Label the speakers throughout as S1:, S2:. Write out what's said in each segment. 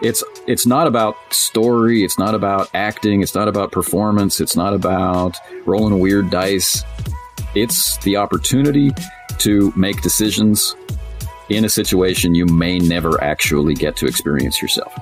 S1: It's it's not about story, it's not about acting, it's not about performance, it's not about rolling weird dice. It's the opportunity to make decisions in a situation you may never actually get to experience yourself.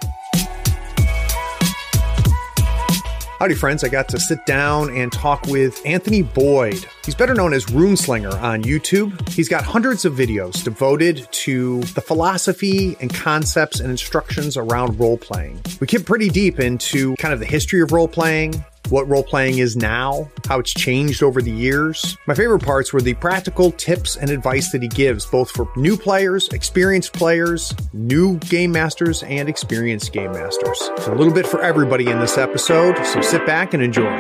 S2: Howdy, friends. I got to sit down and talk with Anthony Boyd. He's better known as Runeslinger on YouTube. He's got hundreds of videos devoted to the philosophy and concepts and instructions around role playing. We get pretty deep into kind of the history of role playing, what role playing is now, how it's changed over the years. My favorite parts were the practical tips and advice that he gives, both for new players, experienced players, new game masters, and experienced game masters. So a little bit for everybody in this episode, so sit back and enjoy.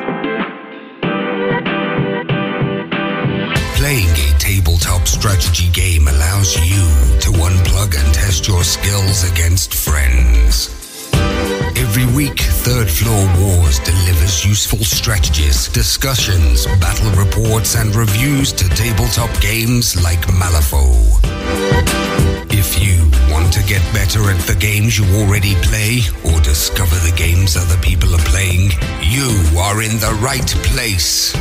S3: Playing a tabletop strategy game allows you to unplug and test your skills against friends. Every week, Third Floor Wars delivers useful strategies, discussions, battle reports, and reviews to tabletop games like Malifaux. If you want to get better at the games you already play or discover the games other people are playing, you are in the right place.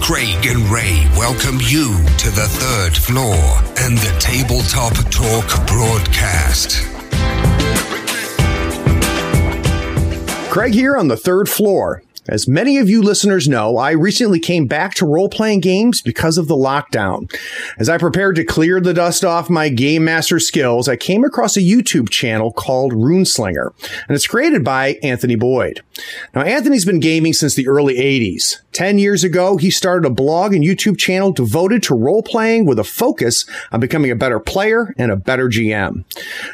S3: Craig and Ray welcome you to the third floor and the Tabletop Talk broadcast.
S2: Craig here on the third floor. As many of you listeners know, I recently came back to role playing games because of the lockdown. As I prepared to clear the dust off my game master skills, I came across a YouTube channel called Runeslinger, and it's created by Anthony Boyd. Now, Anthony's been gaming since the early 80s. 10 years ago, he started a blog and YouTube channel devoted to role playing with a focus on becoming a better player and a better GM.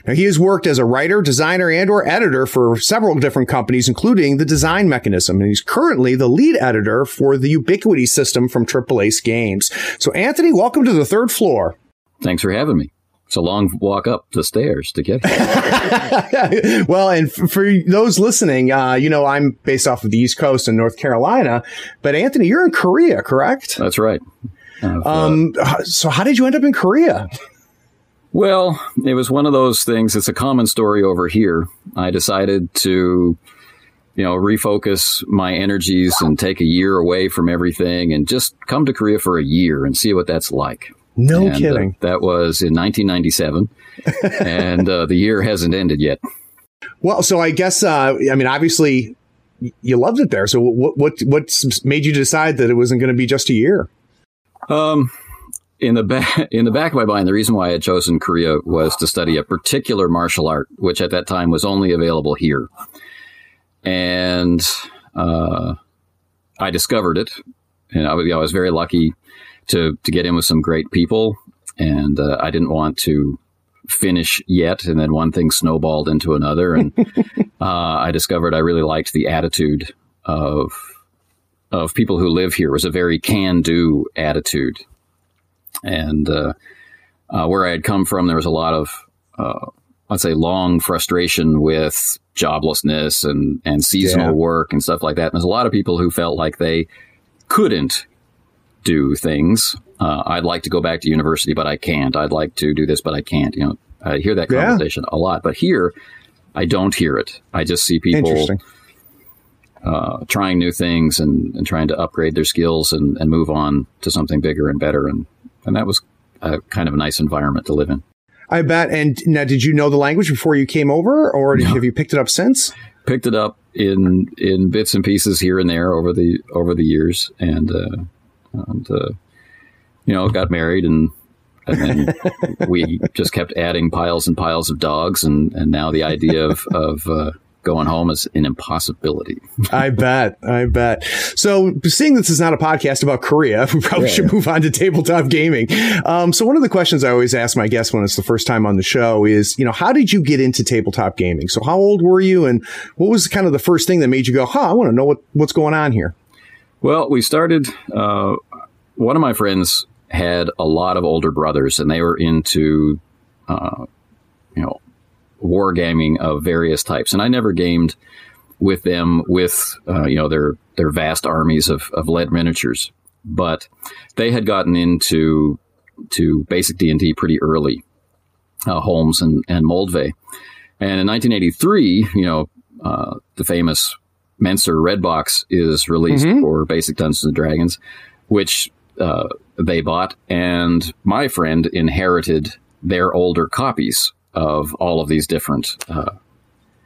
S2: Now, he has worked as a writer, designer, and or editor for several different companies, including the Design Mechanism, and he's currently the lead editor for the Ubiquity system from Triple Ace Games. So, Anthony, welcome to the third floor.
S1: Thanks for having me. It's a long walk up the stairs to get here.
S2: well, and f- for those listening, uh, you know, I'm based off of the East Coast in North Carolina, but Anthony, you're in Korea, correct?
S1: That's right.
S2: Uh, um, so how did you end up in Korea?
S1: Well, it was one of those things. It's a common story over here. I decided to, you know, refocus my energies and take a year away from everything and just come to Korea for a year and see what that's like.
S2: No
S1: and, uh,
S2: kidding.
S1: that was in 1997, and uh, the year hasn't ended yet.
S2: Well, so I guess uh, I mean obviously you loved it there. So what what what made you decide that it wasn't going to be just a year?
S1: Um, in the back in the back of my mind, the reason why I had chosen Korea was to study a particular martial art, which at that time was only available here, and uh, I discovered it, and I was, I was very lucky to to get in with some great people, and uh, I didn't want to finish yet, and then one thing snowballed into another, and uh, I discovered I really liked the attitude of of people who live here. It was a very can do attitude, and uh, uh, where I had come from, there was a lot of uh, I'd say long frustration with joblessness and and seasonal
S2: Yeah.
S1: work and stuff like that. And there's a lot of people who felt like they couldn't do things. Uh, I'd like to go back to university, but I can't. I'd like to do this, but I can't. You know, I hear that
S2: Yeah.
S1: conversation a lot, but here I don't hear it. I just see people uh, trying new things and, and trying to upgrade their skills and, and move on to something bigger and better. And, and that was a kind of a nice environment to live in.
S2: I bet. And now, did you know the language before you came over, or did, have you picked it up since?
S1: Picked it up in in bits and pieces here and there over the over the years, and uh, and uh, you know got married and. And then we just kept adding piles and piles of dogs, and, and now the idea of, of uh, going home is an impossibility.
S2: I bet. I bet. So, seeing this is not a podcast about Korea, we probably
S1: Yeah,
S2: should
S1: yeah.
S2: move on to tabletop gaming. Um, so, one of the questions I always ask my guests when it's the first time on the show is, you know, how did you get into tabletop gaming? So, how old were you, and what was kind of the first thing that made you go, "Huh, I want to know what what's going on here"?
S1: Well, we started. Uh, one of my friends had a lot of older brothers, and they were into, uh, you know, wargaming of various types. And I never gamed with them with, uh, you know, their their vast armies of, of lead miniatures, but they had gotten into to basic D and D pretty early, uh, Holmes and, and Moldvay. And in 1983, you know, uh, the famous Mentzer Red Box is released mm-hmm. for Basic Dungeons and Dragons, which uh, they bought, and my friend inherited their older copies of all of these different uh,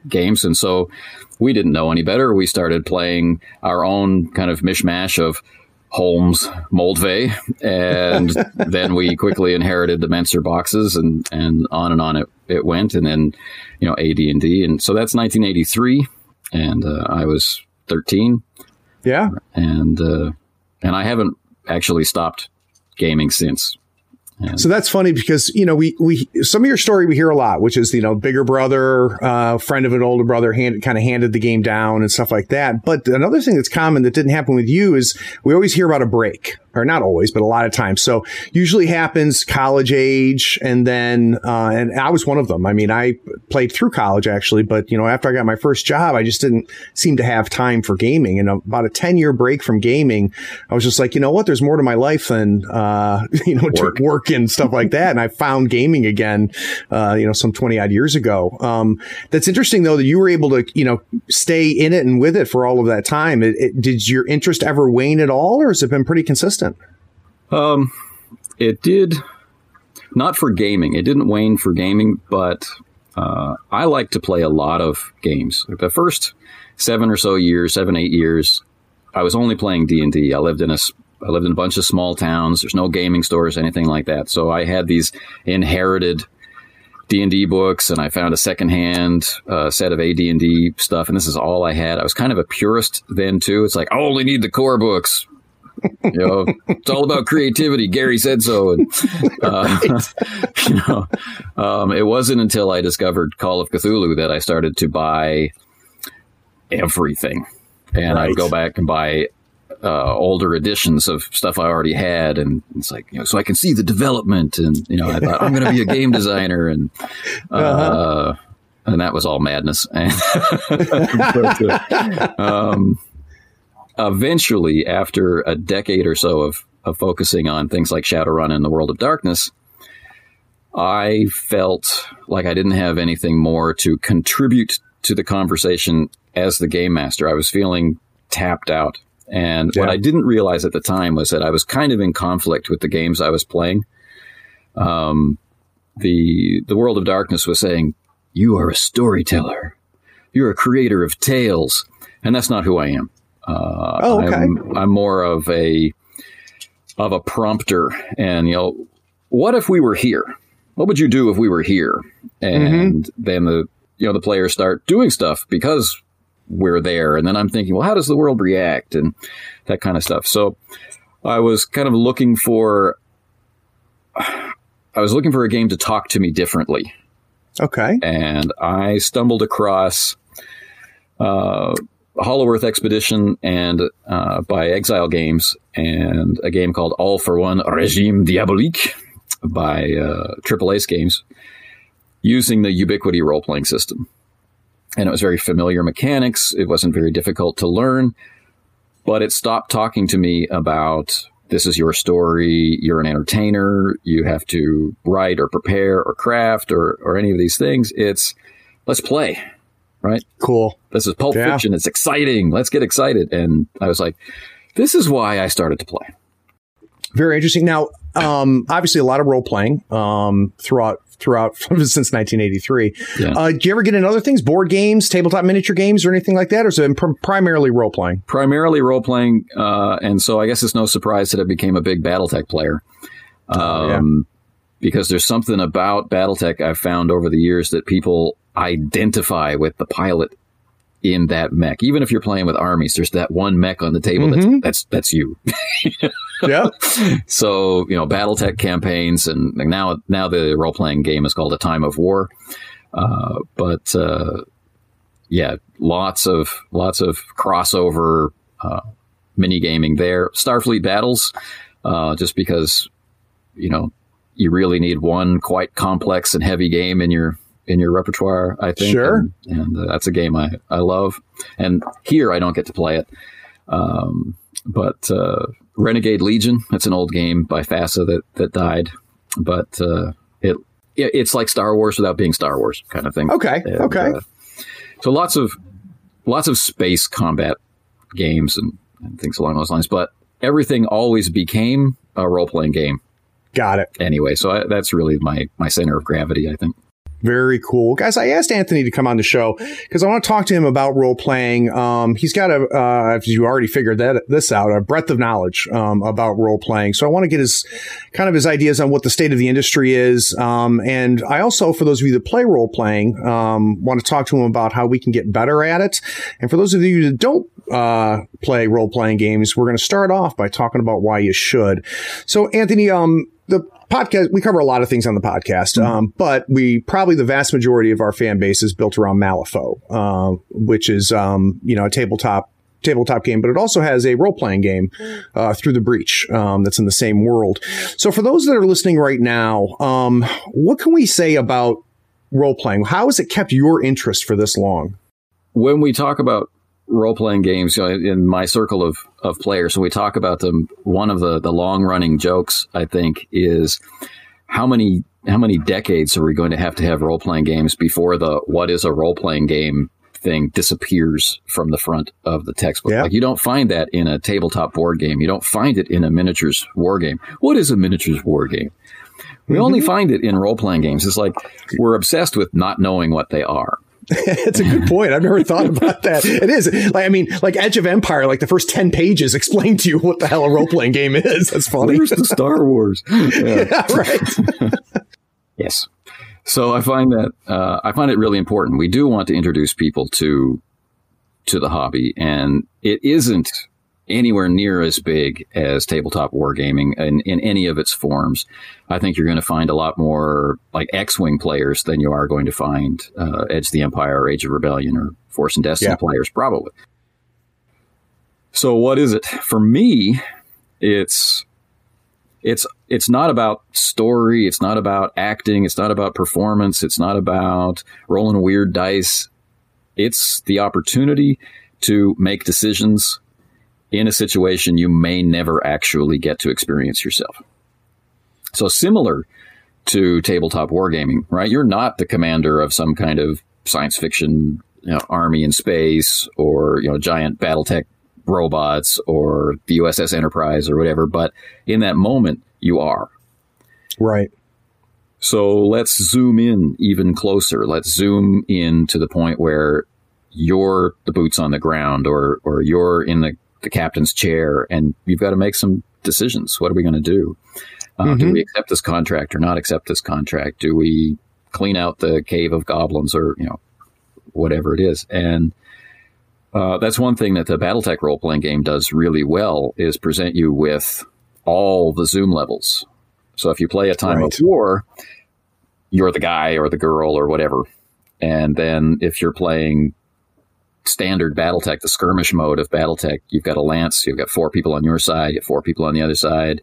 S1: games, and so we didn't know any better. We started playing our own kind of mishmash of Holmes, Moldvay, and then we quickly inherited the Mentzer boxes, and and on and on it, it went, and then you know AD and D, and so that's 1983, and uh, I was 13.
S2: Yeah,
S1: and uh, and I haven't actually stopped gaming since.
S2: So that's funny because you know we we some of your story we hear a lot, which is you know bigger brother, uh, friend of an older brother, hand, kind of handed the game down and stuff like that. But another thing that's common that didn't happen with you is we always hear about a break, or not always, but a lot of times. So usually happens college age, and then uh, and I was one of them. I mean, I played through college actually, but you know after I got my first job, I just didn't seem to have time for gaming. And about a ten year break from gaming, I was just like, you know what? There's more to my life than uh, you know work. work and stuff like that. And I found gaming again, uh, you know, some twenty odd years ago. Um, that's interesting though that you were able to you know stay in it and with it for all of that time. It, it, did your interest ever wane at all, or has it been pretty consistent? Consistent?
S1: Um, it did not for gaming. It didn't wane for gaming, but uh, I like to play a lot of games. The first seven or so years, seven eight years, I was only playing D and I lived in a I lived in a bunch of small towns. There's no gaming stores, anything like that. So I had these inherited D and D books, and I found a secondhand uh, set of AD and D stuff, and this is all I had. I was kind of a purist then too. It's like I only need the core books you know, it's all about creativity. Gary said so. And, uh, you know, um, it wasn't until I discovered Call of Cthulhu that I started to buy everything. And right. I'd go back and buy uh, older editions of stuff I already had, and it's like you know, so I can see the development, and you know, I thought I'm going to be a game designer, and uh, uh-huh. and that was all madness. but, uh, um, eventually, after a decade or so of, of focusing on things like Shadowrun and the World of Darkness, I felt like I didn't have anything more to contribute to the conversation as the game master. I was feeling tapped out. And yeah. what I didn't realize at the time was that I was kind of in conflict with the games I was playing. Um, the the World of Darkness was saying, "You are a storyteller. You're a creator of tales," and that's not who I am.
S2: Uh, oh, okay.
S1: I'm, I'm more of a of a prompter, and you know, what if we were here? What would you do if we were here? And mm-hmm. then the you know the players start doing stuff because we're there, and then I'm thinking, well, how does the world react, and that kind of stuff. So I was kind of looking for I was looking for a game to talk to me differently.
S2: Okay.
S1: And I stumbled across uh, Hollow Earth Expedition and uh, by Exile Games, and a game called All for One Regime Diabolique by uh, Triple Games, using the Ubiquity role playing system. And it was very familiar mechanics. It wasn't very difficult to learn, but it stopped talking to me about this is your story. You're an entertainer. You have to write or prepare or craft or, or any of these things. It's let's play right?
S2: Cool.
S1: This is Pulp yeah. Fiction. It's exciting. Let's get excited. And I was like, this is why I started to play.
S2: Very interesting. Now, um, obviously, a lot of role playing um, throughout throughout since 1983. Yeah. Uh, do you ever get into other things, board games, tabletop miniature games, or anything like that, or is it pr- primarily role playing?
S1: Primarily role playing, uh, and so I guess it's no surprise that I became a big BattleTech player. Um, oh, yeah. Because there's something about BattleTech I've found over the years that people identify with the pilot in that mech. Even if you're playing with armies, there's that one mech on the table mm-hmm. that's that's that's you.
S2: yeah.
S1: So you know, BattleTech campaigns, and now now the role playing game is called A Time of War. Uh, but uh, yeah, lots of lots of crossover uh, mini gaming there. Starfleet battles, uh, just because you know you really need one quite complex and heavy game in your in your repertoire. I think.
S2: Sure.
S1: And, and uh, that's a game I I love. And here I don't get to play it. Um, but uh, Renegade Legion, that's an old game by FASA that that died, but uh, it it's like Star Wars without being Star Wars kind of thing.
S2: Okay. And, okay. Uh,
S1: so lots of lots of space combat games and, and things along those lines, but everything always became a role playing game.
S2: Got it.
S1: Anyway, so I, that's really my my center of gravity, I think.
S2: Very cool. Guys, I asked Anthony to come on the show because I want to talk to him about role playing. Um, he's got a, uh, if you already figured that this out, a breadth of knowledge, um, about role playing. So I want to get his kind of his ideas on what the state of the industry is. Um, and I also, for those of you that play role playing, um, want to talk to him about how we can get better at it. And for those of you that don't, uh, play role playing games, we're going to start off by talking about why you should. So Anthony, um, the podcast, we cover a lot of things on the podcast, mm-hmm. um, but we probably the vast majority of our fan base is built around Malifaux, uh, which is, um, you know, a tabletop tabletop game, but it also has a role playing game uh, through the breach um, that's in the same world. So for those that are listening right now, um, what can we say about role playing? How has it kept your interest for this long?
S1: When we talk about role playing games you know, in my circle of, of players, so we talk about them. One of the, the long running jokes, I think, is how many how many decades are we going to have to have role playing games before the what is a role playing game thing disappears from the front of the textbook? Yeah. Like you don't find that in a tabletop board game. You don't find it in a miniatures war game. What is a miniatures war game? We mm-hmm. only find it in role playing games. It's like we're obsessed with not knowing what they are.
S2: It's a good point. I've never thought about that. It is like I mean, like Edge of Empire, like the first ten pages explain to you what the hell a role playing game is. That's funny.
S1: Where's the Star Wars? Yeah. yeah right. yes. So I find that uh, I find it really important. We do want to introduce people to to the hobby, and it isn't anywhere near as big as tabletop wargaming in, in any of its forms. I think you're going to find a lot more like X-wing players than you are going to find uh, Edge of the Empire or Age of Rebellion or Force and Destiny yeah. players, probably. So, what is it for me? It's it's it's not about story. It's not about acting. It's not about performance. It's not about rolling weird dice. It's the opportunity to make decisions in a situation you may never actually get to experience yourself. So similar to tabletop wargaming, right? You're not the commander of some kind of science fiction you know, army in space or you know giant BattleTech robots or the USS Enterprise or whatever, but in that moment you are.
S2: Right.
S1: So let's zoom in even closer. Let's zoom in to the point where you're the boots on the ground or or you're in the the captain's chair, and you've got to make some decisions. What are we going to do? Uh, mm-hmm. Do we accept this contract or not accept this contract? Do we clean out the cave of goblins or you know whatever it is? And uh, that's one thing that the BattleTech role playing game does really well is present you with all the Zoom levels. So if you play a time right. of war, you're the guy or the girl or whatever. And then if you're playing standard BattleTech, the skirmish mode of BattleTech, you've got a lance, you've got four people on your side, you have four people on the other side,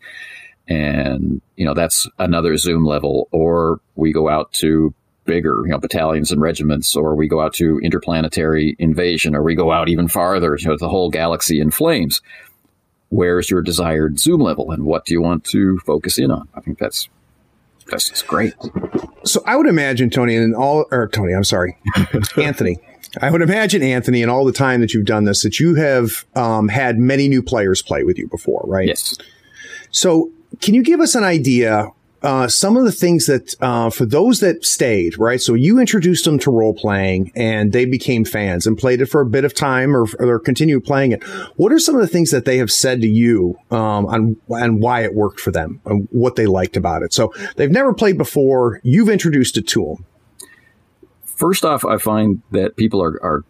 S1: and you know that's another zoom level. Or we go out to bigger, you know, battalions and regiments, or we go out to interplanetary invasion, or we go out even farther, you know, the whole galaxy in flames. Where's your desired zoom level, and what do you want to focus in on? I think that's that's great.
S2: So I would imagine Tony and all, or Tony, I'm sorry, Anthony. I would imagine, Anthony, in all the time that you've done this, that you have um, had many new players play with you before, right?
S1: Yes.
S2: So, can you give us an idea? Uh, some of the things that uh, for those that stayed, right? So you introduced them to role playing, and they became fans and played it for a bit of time, or, or continued playing it. What are some of the things that they have said to you um, on and why it worked for them, and what they liked about it? So they've never played before. You've introduced it to them
S1: first off, I find that people are, are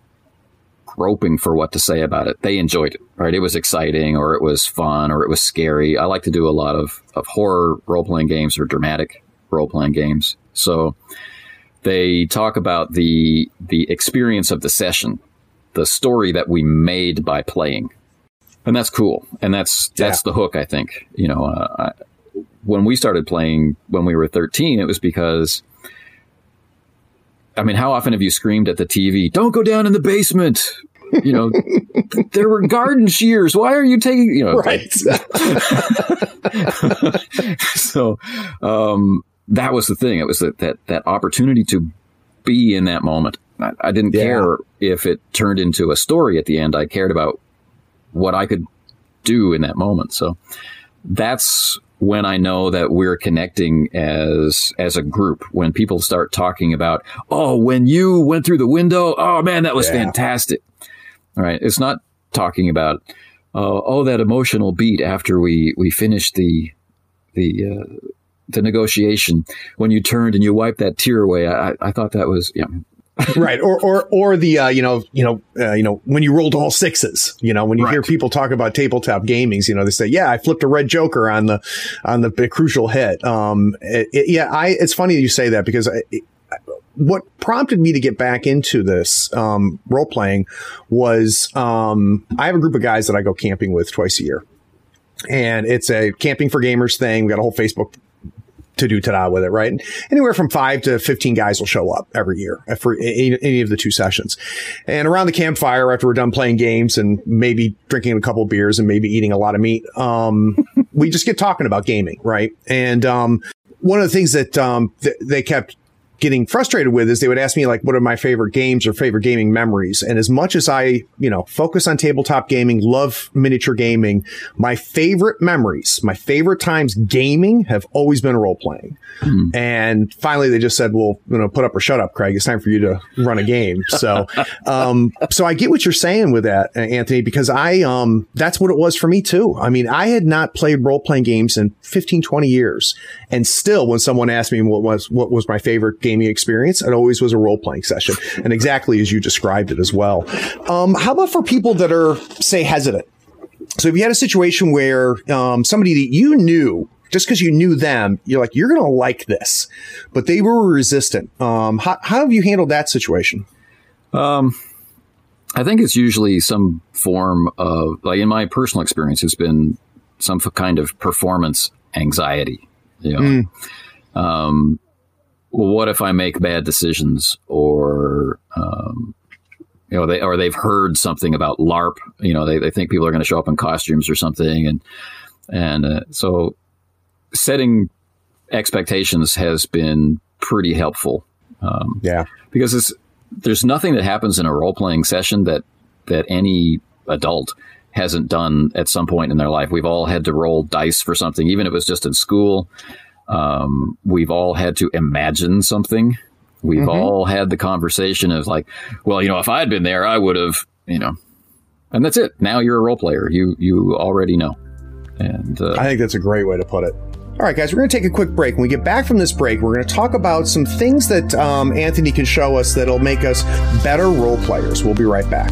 S1: groping for what to say about it. They enjoyed it, right? It was exciting or it was fun or it was scary. I like to do a lot of, of horror role playing games or dramatic role playing games. So they talk about the the experience of the session, the story that we made by playing. And that's cool. And that's that's yeah. the hook, I think. You know, uh, I, when we started playing when we were 13, it was because I mean, how often have you screamed at the TV, don't go down in the basement? You know, there were garden shears. Why are you taking, you know?
S2: Right.
S1: so, um, that was the thing. It was that that, that opportunity to be in that moment. I, I didn't
S2: Yeah.
S1: care if it turned into a story at the end. I cared about what I could do in that moment. So that's when I know that we're connecting as as a group. When people start talking about, oh, when you went through the window, oh man, that was
S2: Yeah.
S1: fantastic. All right, it's not talking about, uh, oh, that emotional beat after we we finished the the uh, the negotiation when you turned and you wiped that tear away. I, I thought that was yeah.
S2: right. Or or or the uh, you know you know uh, you know when you rolled all sixes you know when you hear people talk about tabletop gamings you know they say yeah I flipped a red joker on the on the crucial hit. Um it, it- yeah I it's funny you say that because I, it, what prompted me to get back into this um, role playing was um, I have a group of guys that I go camping with twice a year, and it's a camping for gamers thing. We got a whole Facebook to do ta da with it, right? Anywhere from five to 15 guys will show up every year for any, any of the two sessions. And around the campfire, after we're done playing games and maybe drinking a couple beers and maybe eating a lot of meat, um, we just get talking about gaming, right? And, um, one of the things that, um, th- they kept getting frustrated with is they would ask me like what are my favorite games or favorite gaming memories? And as much as i you know focus on tabletop gaming love miniature gaming my favorite memories my favorite times gaming have always been role playing and finally they just said well you know put up or shut up craig. It's time for you to run a game. So um so i get what you're saying with that uh, anthony because i um that's what it was for me too. I mean i had not played role playing games in 15 20 years. And still when someone asked me what was what was my favorite gaming experience it always was a role playing session and exactly as you described it as well um how about for people that are say hesitant so if you had a situation where um, somebody that you knew, just because you knew them, you're like, you're going to like this, but they were resistant. Um, how, how have you handled that situation?
S1: Um, I think it's usually some form of, like in my personal experience, it's been some kind of performance anxiety. You know, um, well, what if I make bad decisions, or um, you know, they or they've heard something about LARP. You know, they, they think people are going to show up in costumes or something, and and uh, so setting expectations has been pretty helpful
S2: Yeah.
S1: because it's, there's nothing that happens in a role playing session that that any adult hasn't done at some point in their life. We've all had to roll dice for something, even if it was just in school. Um, we've all had to imagine something. We've all had the conversation of like, well, you know, if I had been there, I would have, you know, and that's it. Now you're a role player. You you already know, and uh,
S2: I think that's a great way to put it. All right, guys, we're going to take a quick break. When we get back from this break, we're going to talk about some things that um, Anthony can show us that'll make us better role players. We'll be right back.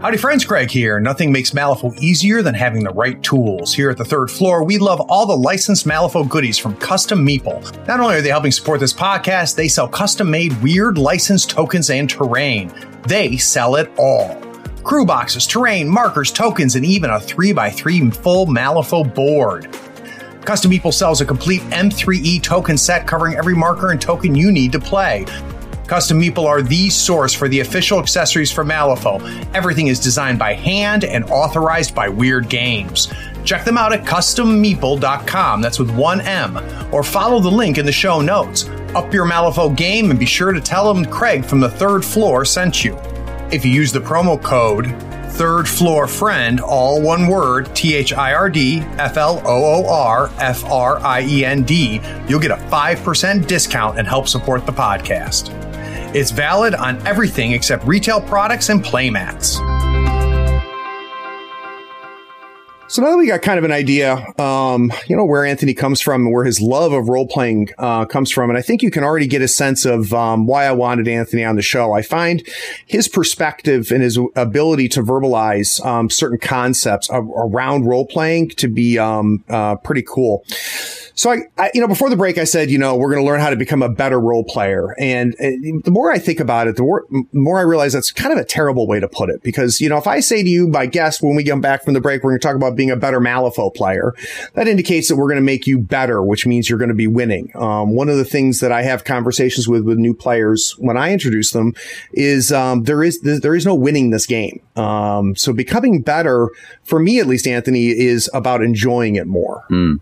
S2: Howdy, friends. Craig here. Nothing makes Malifaux easier than having the right tools. Here at the third floor, we love all the licensed Malifaux goodies from Custom Meeple. Not only are they helping support this podcast, they sell custom made Wyrd licensed tokens and terrain. They sell it all. Crew boxes, terrain, markers, tokens, and even a 3x3 full Malifaux board. Custom Meeple sells a complete M3E token set covering every marker and token you need to play. Custom Meeple are the source for the official accessories for Malifaux. Everything is designed by hand and authorized by Wyrd Games. Check them out at custommeeple.com. That's with one M. Or follow the link in the show notes. Up your Malifaux game and be sure to tell them Craig from the third floor sent you. If you use the promo code third floor friend, all one word, T H I R D F L O O R F R I E N D, you'll get a 5% discount and help support the podcast. It's valid on everything except retail products and playmats. So now that we got kind of an idea, um, you know, where Anthony comes from and where his love of role playing uh, comes from, and I think you can already get a sense of um, why I wanted Anthony on the show. I find his perspective and his ability to verbalize um, certain concepts around role playing to be um, uh, pretty cool. So I, I, you know, before the break, I said, you know, we're going to learn how to become a better role player. And the more I think about it, the more, more I realize that's kind of a terrible way to put it. Because, you know, if I say to you, my guest, when we come back from the break, we're going to talk about being a better Malifaux player, that indicates that we're going to make you better, which means you're going to be winning. Um, one of the things that I have conversations with, with new players when I introduce them is, um, there is, there is no winning this game. Um, so becoming better, for me at least, Anthony, is about enjoying it more.
S1: Mm.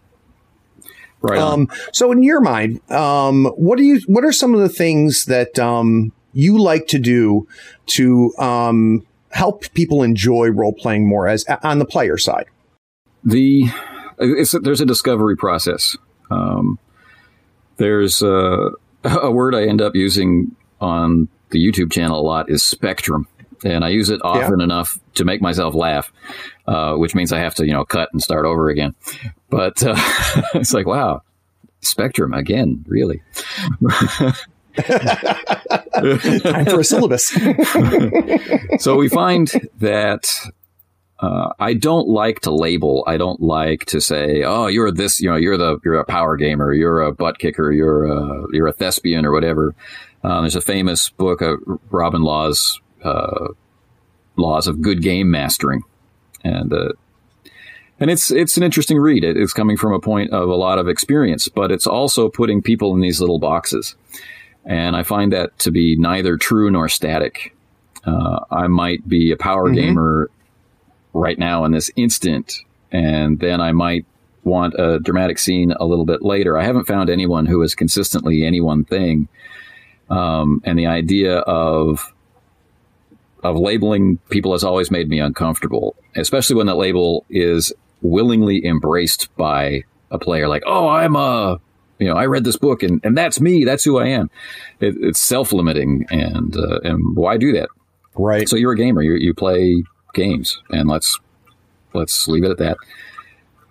S1: Right.
S2: Um, so in your mind, um, what do you, what are some of the things that, um, you like to do to, um, help people enjoy role playing more as on the player side?
S1: The, there's a discovery process. Um, there's a, a word I end up using on the YouTube channel a lot is spectrum and I use it often yeah. enough to make myself laugh, uh, which means I have to, you know, cut and start over again. But uh, it's like, wow, Spectrum again, really.
S2: Time for a syllabus.
S1: so we find that uh, I don't like to label. I don't like to say, "Oh, you're this," you know, you're the you're a power gamer, you're a butt kicker, you're a you're a thespian or whatever. Um, there's a famous book, uh, Robin Law's uh, Laws of Good Game Mastering, and uh, and it's it's an interesting read. It's coming from a point of a lot of experience, but it's also putting people in these little boxes, and I find that to be neither true nor static. Uh, I might be a power mm-hmm. gamer right now in this instant, and then I might want a dramatic scene a little bit later. I haven't found anyone who is consistently any one thing, um, and the idea of of labeling people has always made me uncomfortable, especially when that label is willingly embraced by a player like, oh, I'm a, you know, I read this book and, and that's me. That's who I am. It, it's self limiting. And, uh, and why do that?
S2: Right.
S1: So you're a gamer. You, you play games and let's, let's leave it at that.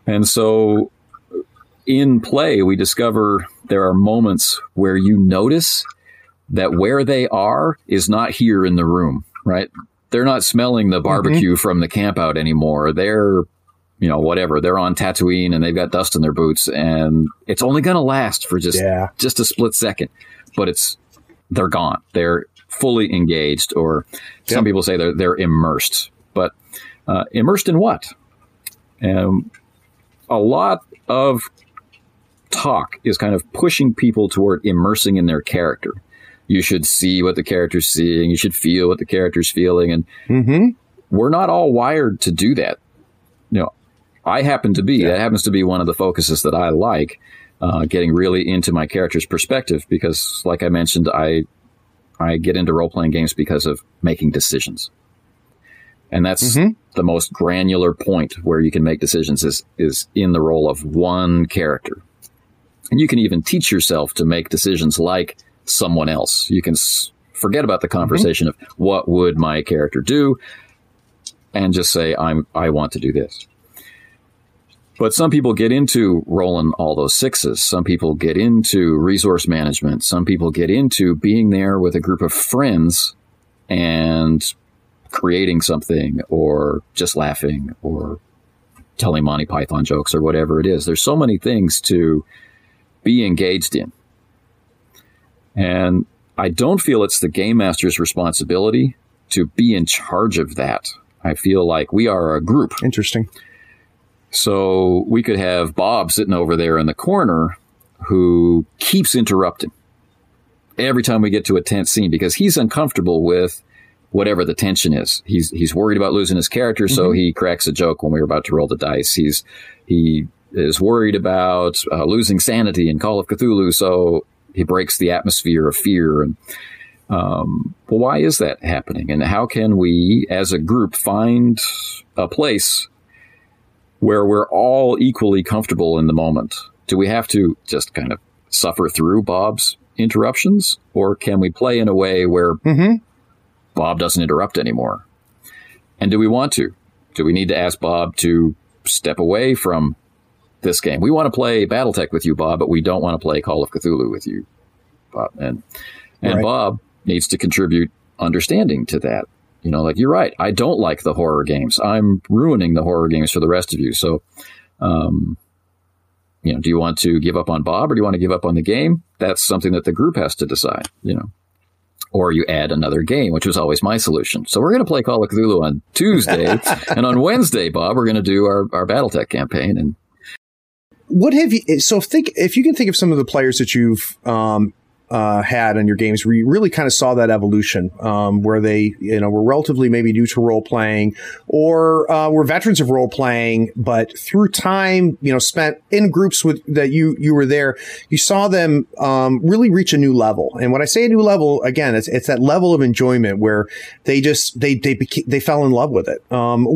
S1: And so in play, we discover there are moments where you notice that where they are is not here in the room, right? They're not smelling the mm-hmm. barbecue mm-hmm. from the campout anymore. They're you know, whatever. They're on Tatooine and they've got dust in their boots, and it's only going to last for just yeah. just a split second. But it's they're gone. They're fully engaged, or yep. some people say they're they're immersed. But uh, immersed in what? Um, a lot of talk is kind of pushing people toward immersing in their character. You should see what the character's seeing. You should feel what the character's feeling, and
S2: mm-hmm.
S1: we're not all wired to do that. You know, I happen to be. Yeah. That happens to be one of the focuses that I like, uh, getting really into my character's perspective because, like I mentioned, I I get into role playing games because of making decisions, and that's mm-hmm. the most granular point where you can make decisions is is in the role of one character, and you can even teach yourself to make decisions like someone else. You can s- forget about the mm-hmm. conversation mm-hmm. of what would my character do, and just say I'm I want to do this. But some people get into rolling all those sixes. Some people get into resource management. Some people get into being there with a group of friends and creating something or just laughing or telling Monty Python jokes or whatever it is. There's so many things to be engaged in. And I don't feel it's the game master's responsibility to be in charge of that. I feel like we are a group.
S2: Interesting.
S1: So we could have Bob sitting over there in the corner who keeps interrupting every time we get to a tense scene because he's uncomfortable with whatever the tension is. He's he's worried about losing his character, so he cracks a joke when we're about to roll the dice. He's he is worried about uh, losing sanity in Call of Cthulhu, so he breaks the atmosphere of fear. And um, well, why is that happening? And how can we, as a group, find a place where we're all equally comfortable in the moment? Do we have to just kind of suffer through Bob's interruptions, or can we play in a way where Bob doesn't interrupt anymore? And do we want to? Do we need to ask Bob to step away from this game? We want to play BattleTech with you, Bob, but we don't want to play Call of Cthulhu with you, Bob. And and
S2: Right.
S1: Bob needs to contribute understanding to that. You know, like you're right. I don't like the horror games. I'm ruining the horror games for the rest of you. So, um, you know, do you want to give up on Bob or do you want to give up on the game? That's something that the group has to decide. You know, or you add another game, which was always my solution. So we're going to play Call of Cthulhu on Tuesday, and on Wednesday, Bob, we're going to do our our BattleTech campaign. And
S2: what have you so think if you can think of some of the players that you've um uh, had in your games where you really kind of saw that evolution um, where they you know were relatively maybe new to role playing or uh, were veterans of role playing but through time you know spent in groups with that you you were there you saw them um, really reach a new level and when I say a new level again it's, it's that level of enjoyment where they just they they beca- they fell in love with it um,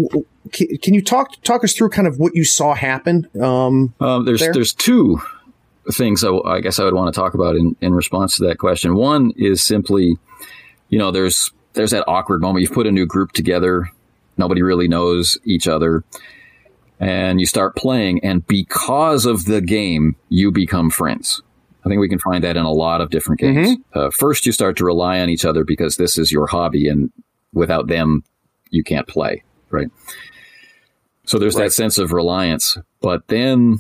S2: can, can you talk talk us through kind of what you saw happen um,
S1: Um, there's
S2: there?
S1: there's two things I, I guess I would want to talk about in, in response to that question. One is simply, you know, there's there's that awkward moment. You've put a new group together, nobody really knows each other, and you start playing, and because of the game, you become friends. I think we can find that in a lot of different games. Uh, first, you start to rely on each other because this is your hobby, and without them, you can't play, right? So there's that sense of reliance. But then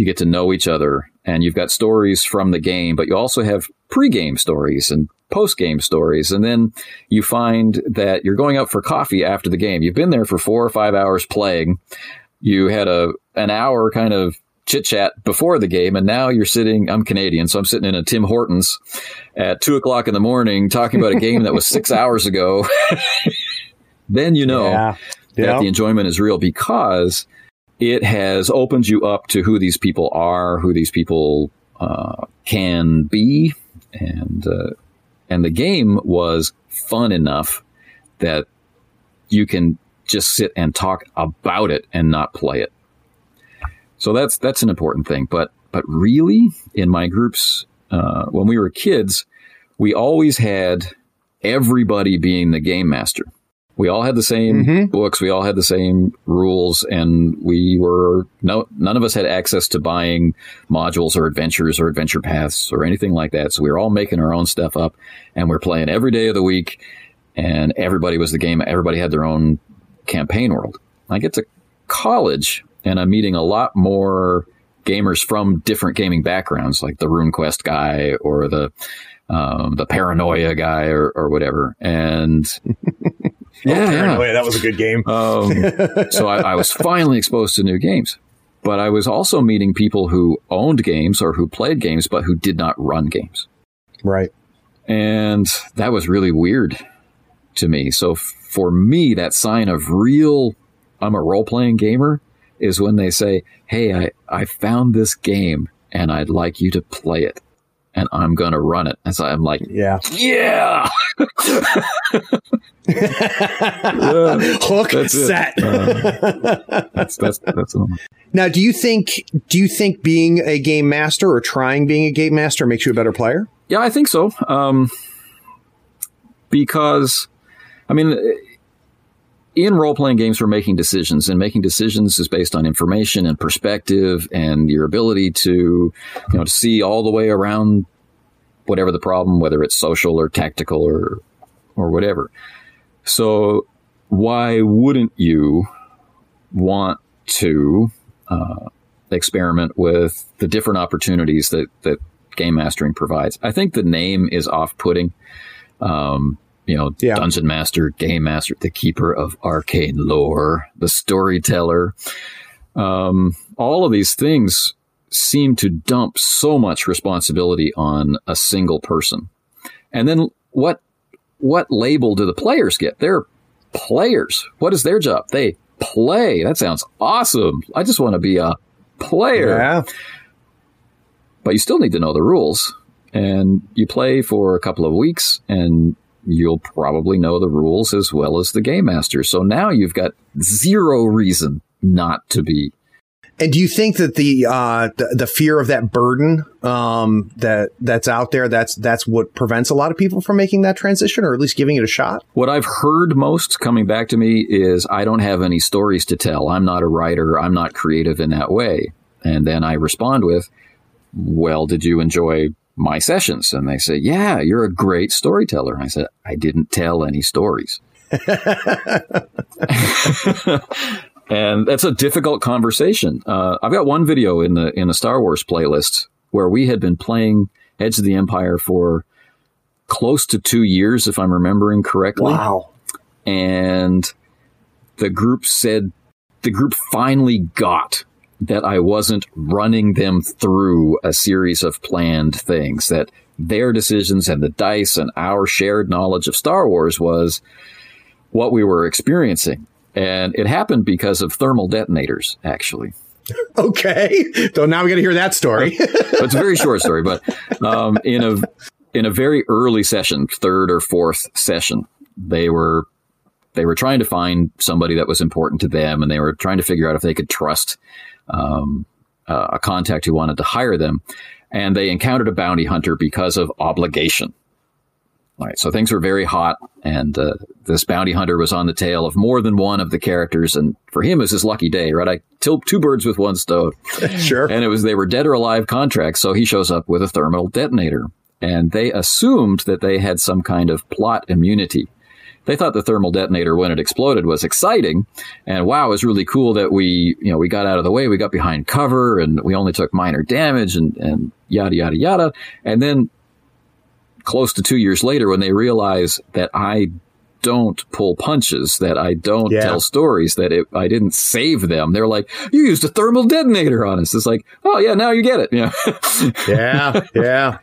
S1: you get to know each other and you've got stories from the game, but you also have pre-game stories and post-game stories. And then you find that you're going out for coffee after the game. You've been there for four or five hours playing. You had a, an hour kind of chit chat before the game. And now you're sitting, I'm Canadian, so I'm sitting in a Tim Hortons at two o'clock in the morning talking about a game that was six hours ago. then you know
S2: Yeah.
S1: that the enjoyment is real because it has opened you up to who these people are, who these people uh, can be, and uh, and the game was fun enough that you can just sit and talk about it and not play it. So that's that's an important thing. But but really, in my groups, uh, when we were kids, we always had everybody being the game master. We all had the same books. We all had the same rules, and we were no none of us had access to buying modules or adventures or adventure paths or anything like that. So we were all making our own stuff up, and we're playing every day of the week. And everybody was the game. Everybody had their own campaign world. I get to college, and I'm meeting a lot more gamers from different gaming backgrounds, like the RuneQuest guy or the um, the Paranoia guy or, or whatever. And yeah,
S2: Paranoia, that was a good game.
S1: um, so I, I was finally exposed to new games. But I was also meeting people who owned games or who played games, but who did not run games.
S2: right.
S1: And that was really weird to me. So f- for me, that sign of real, I'm a role playing gamer is when they say, Hey, I, I found this game and I'd like you to play it and I'm going to run it. And so I'm like,
S2: Yeah.
S1: yeah,
S2: Hook
S1: That's
S2: set.
S1: that's, that's, that's, um,
S2: now, do you think do you think being a game master or trying being a game master makes you a better player?
S1: Yeah, I think so. Um, because, I mean, in role playing games, we're making decisions, and making decisions is based on information and perspective and your ability to, you know, to see all the way around whatever the problem, whether it's social or tactical or or whatever. So, why wouldn't you want to uh, experiment with the different opportunities that that game mastering provides? I think the name is off-putting. Um, you know,
S2: Yeah.
S1: dungeon master, game master, the keeper of arcane lore, the storyteller. Um, all of these things seem to dump so much responsibility on a single person. And then what what label do the players get? They're players. What is their job? They play. That sounds awesome. I just want to be a player.
S2: Yeah.
S1: But you still need to know the rules. And you play for a couple of weeks and you'll probably know the rules as well as the game master. So now you've got zero reason not to be
S2: And do you think that the uh, the, the fear of that burden um, that that's out there that's that's what prevents a lot of people from making that transition or at least giving it a shot?
S1: What I've heard most coming back to me is I don't have any stories to tell. I'm not a writer. I'm not creative in that way. And then I respond with, Well, did you enjoy my sessions? And they say, Yeah, you're a great storyteller. And I said, I didn't tell any stories. and that's a difficult conversation. Uh, I've got one video in the in the Star Wars playlist where we had been playing Edge of the Empire for close to two years, if I'm remembering correctly.
S2: Wow.
S1: And the group said the group finally got that I wasn't running them through a series of planned things, that their decisions and the dice and our shared knowledge of Star Wars was what we were experiencing. And it happened because of thermal detonators, actually.
S2: Okay. So now we got to hear that story.
S1: it's a very short story, but um, in a in a very early session, third or fourth session, they were they were trying to find somebody that was important to them, and they were trying to figure out if they could trust um, uh, a contact who wanted to hire them. And they encountered a bounty hunter because of obligation. All right, so things were very hot, and uh, this bounty hunter was on the tail of more than one of the characters, and for him, it was his lucky day, right? I killed two birds with one stone.
S2: sure.
S1: And it was they were dead or alive contracts, so he shows up with a thermal detonator, and they assumed that they had some kind of plot immunity. They thought the thermal detonator when it exploded was exciting, and wow, it was really cool that we, you know, we got out of the way, we got behind cover, and we only took minor damage, and and yada yada yada, and then close to two years later when they realize that I don't pull punches, that I don't
S2: Yeah.
S1: tell stories, that it, I didn't save them. They're like, you used a thermal detonator on us. It's like, oh yeah, now you get it. Yeah.
S2: yeah. Yeah.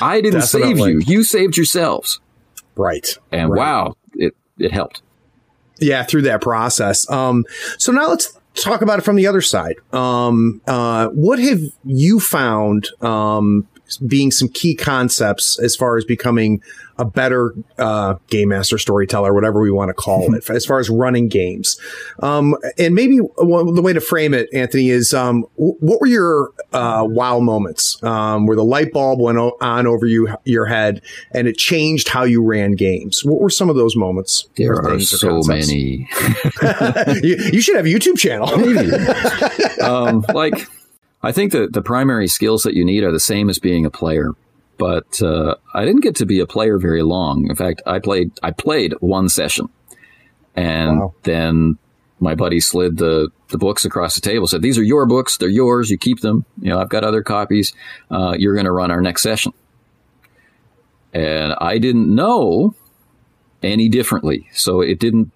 S1: I didn't save you. You saved yourselves.
S2: Right.
S1: And
S2: Right.
S1: wow, it, helped.
S2: yeah through that process um so now let's talk about it from the other side um uh what have you found um being some key concepts as far as becoming a better uh, game master storyteller, whatever we want to call it, as far as running games. Um, and maybe one, the way to frame it, Anthony, is um, w- what were your uh, wow moments um, where the light bulb went o- on over you your head and it changed how you ran games? What were some of those moments?
S1: There are so many.
S2: you, you should have a YouTube channel.
S1: um, like, I think that the primary skills that you need are the same as being a player. But uh, I didn't get to be a player very long. In fact, I played I played one session, and
S2: Wow.
S1: then my buddy slid the the books across the table. Said, "These are your books. They're yours. You keep them. You know, I've got other copies. Uh, you're going to run our next session." And I didn't know any differently, so it didn't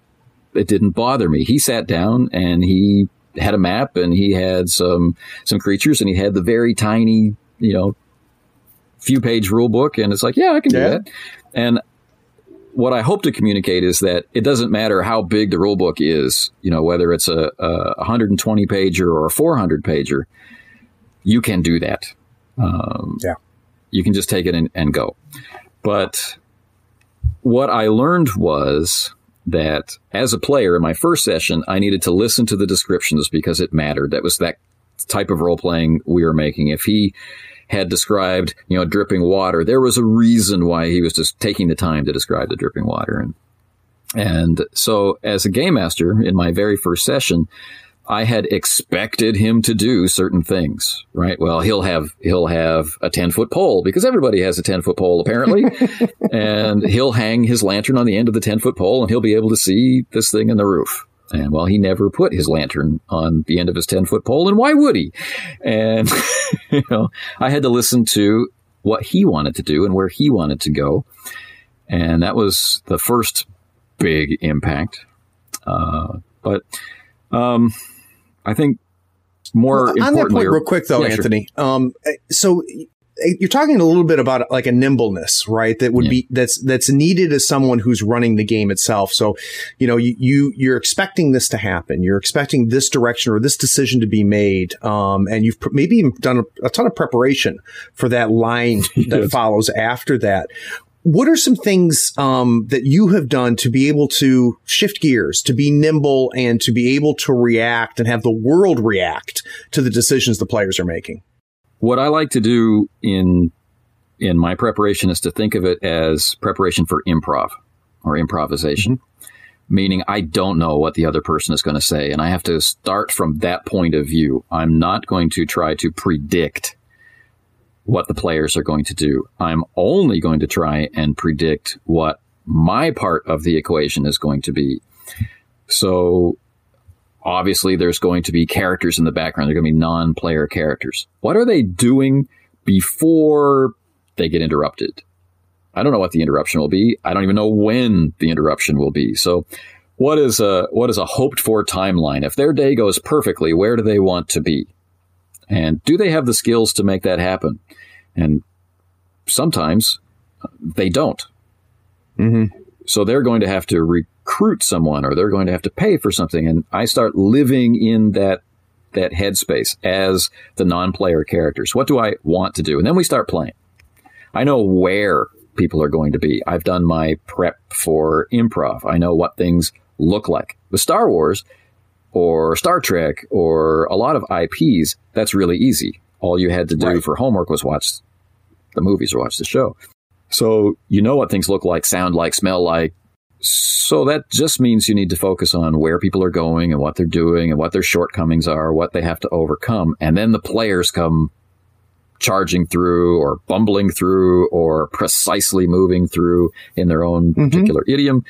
S1: it didn't bother me. He sat down and he had a map and he had some some creatures and he had the very tiny, you know, few page rule book and it's like, yeah, I can do that. And what I hope to communicate is that it doesn't matter how big the rule book is, you know, whether it's a, a 120 pager or a 400 pager, you can do that. Um,
S2: Yeah.
S1: You can just take it and, and go. But what I learned was that as a player in my first session, I needed to listen to the descriptions because it mattered. That was that type of role playing we were making. If he had described, you know, dripping water, there was a reason why he was just taking the time to describe the dripping water. And, and so as a game master in my very first session, I had expected him to do certain things, right? Well, he'll have, he'll have a 10 foot pole because everybody has a 10 foot pole apparently. and he'll hang his lantern on the end of the 10 foot pole and he'll be able to see this thing in the roof. And well, he never put his lantern on the end of his 10 foot pole. And why would he? And, you know, I had to listen to what he wanted to do and where he wanted to go. And that was the first big impact. Uh, but, um, I think more
S2: on that point,
S1: or-
S2: real quick though,
S1: Yeah, sure.
S2: Anthony. Um, so you're talking a little bit about like a nimbleness, right? That would yeah. be that's that's needed as someone who's running the game itself. So, you know, you, you you're expecting this to happen. You're expecting this direction or this decision to be made, um, and you've maybe even done a, a, ton of preparation for that line that follows after that. What are some things um, that you have done to be able to shift gears, to be nimble, and to be able to react and have the world react to the decisions the players are making?
S1: What I like to do in in my preparation is to think of it as preparation for improv or improvisation. Mm-hmm. Meaning, I don't know what the other person is going to say, and I have to start from that point of view. I'm not going to try to predict what the players are going to do. I'm only going to try and predict what my part of the equation is going to be. So Obviously, there's going to be characters in the background. They're going to be non player characters. What are they doing before they get interrupted? I don't know what the interruption will be. I don't even know when the interruption will be. So, what is a what is a hoped for timeline? If their day goes perfectly, where do they want to be? And do they have the skills to make that happen? And sometimes they don't. Mm-hmm. So they're going to have to recruit someone or they're going to have to pay for something. And I start living in that that headspace as the non-player characters. What do I want to do? And then we start playing. I know where people are going to be. I've done my prep for improv. I know what things look like. With Star Wars or Star Trek or a lot of IPs, that's really easy. All you had to do right. for homework was watch the movies or watch the show. So you know what things look like, sound like, smell like, so that just means you need to focus on where people are going and what they're doing and what their shortcomings are, what they have to overcome. And then the players come charging through or bumbling through or precisely moving through in their own mm-hmm. particular idiom.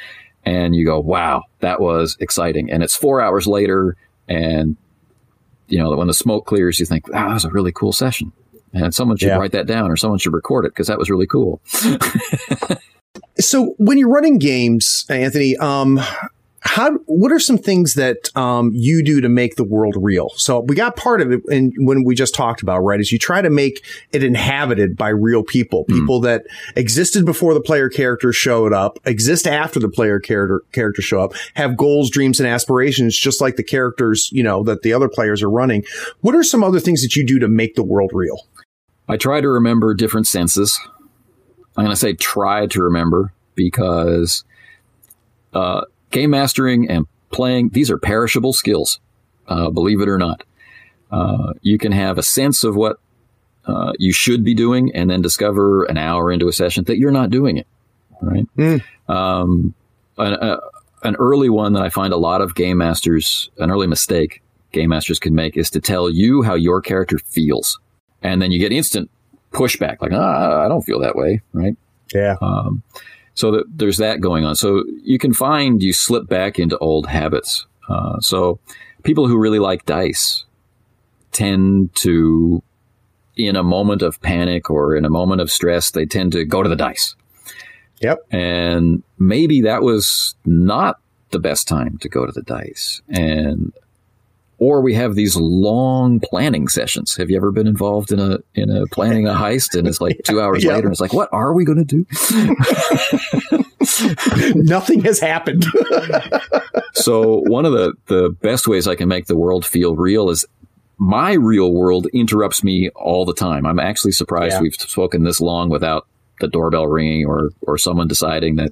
S1: And you go, wow, that was exciting. And it's four hours later. And, you know, when the smoke clears, you think, wow, that was a really cool session. And someone should yeah. write that down or someone should record it because that was really cool.
S2: So when you're running games, Anthony, um, how what are some things that um, you do to make the world real so we got part of it and when we just talked about right is you try to make it inhabited by real people hmm. people mm. that existed before the player character showed up exist after the player character character show up have goals dreams and aspirations just like the characters you know that the other players are running what are some other things that you do to make the world real
S1: i try to remember different senses I'm going to say try to remember because uh, game mastering and playing, these are perishable skills, uh, believe it or not. Uh, you can have a sense of what uh, you should be doing and then discover an hour into a session that you're not doing it, right? Mm. Um, an, a, an early one that I find a lot of game masters, an early mistake game masters can make is to tell you how your character feels. And then you get instant pushback, like, ah, I don't feel that way, right?
S2: Yeah. Um,
S1: so that there's that going on. So you can find you slip back into old habits. Uh, so people who really like dice tend to, in a moment of panic or in a moment of stress, they tend to go to the dice.
S2: Yep.
S1: And maybe that was not the best time to go to the dice. And or we have these long planning sessions. Have you ever been involved in a in a planning a heist and it's like two hours yeah. later and it's like, what are we going to do?
S2: Nothing has happened.
S1: so one of the the best ways I can make the world feel real is my real world interrupts me all the time. I'm actually surprised yeah. we've spoken this long without the doorbell ringing or or someone deciding that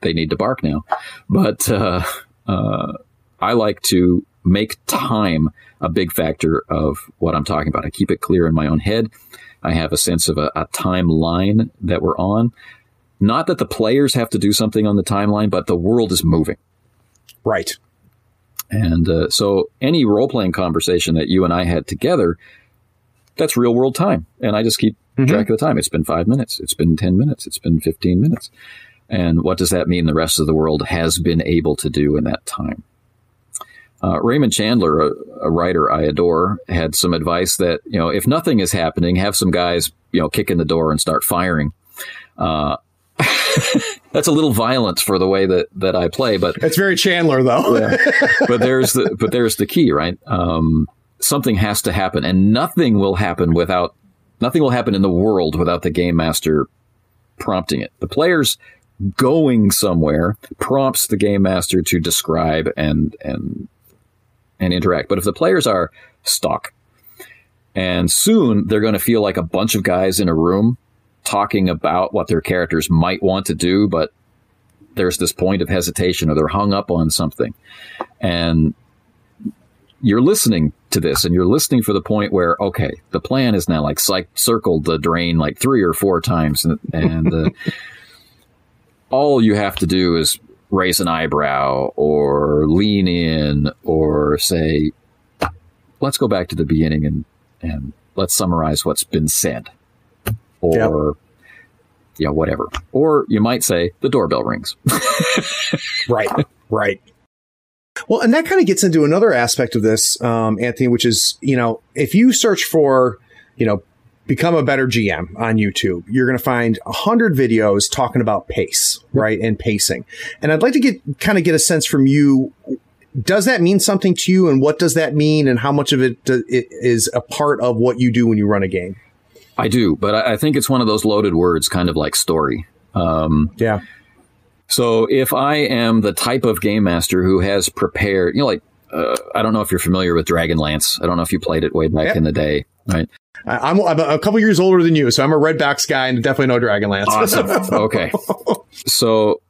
S1: they need to bark now. But uh, uh, I like to make time a big factor of what I'm talking about. I keep it clear in my own head. I have a sense of a, a timeline that we're on. Not that the players have to do something on the timeline, but the world is moving.
S2: Right.
S1: And uh, so any role playing conversation that you and I had together, that's real world time. And I just keep mm-hmm. track of the time. It's been five minutes. It's been 10 minutes. It's been 15 minutes. And what does that mean the rest of the world has been able to do in that time? Uh, Raymond Chandler, a, a, writer I adore, had some advice that you know if nothing is happening, have some guys you know kick in the door and start firing. Uh, that's a little violent for the way that, that I play, but
S2: it's very Chandler though.
S1: yeah. But there's the but there's the key, right? Um, something has to happen, and nothing will happen without nothing will happen in the world without the game master prompting it. The players going somewhere prompts the game master to describe and and and interact. But if the players are stuck, and soon they're going to feel like a bunch of guys in a room talking about what their characters might want to do, but there's this point of hesitation or they're hung up on something. And you're listening to this and you're listening for the point where, okay, the plan is now like circled the drain like three or four times. And, and uh, all you have to do is raise an eyebrow or lean in or say, let's go back to the beginning and, and let's summarize what's been said. Or, yep. yeah, whatever. Or you might say, the doorbell rings.
S2: right, right. Well, and that kind of gets into another aspect of this, um, Anthony, which is, you know, if you search for, you know, become a better GM on YouTube, you're going to find a hundred videos talking about pace, right? And pacing. And I'd like to get kind of get a sense from you. Does that mean something to you? And what does that mean? And how much of it is a part of what you do when you run a game?
S1: I do, but I think it's one of those loaded words, kind of like story.
S2: Um, yeah.
S1: So if I am the type of game master who has prepared, you know, like uh, I don't know if you're familiar with Dragonlance. I don't know if you played it way back in the day, right?
S2: I'm, I'm, a couple years older than you, so I'm a Redbox guy and definitely no Dragonlance.
S1: Awesome. okay. So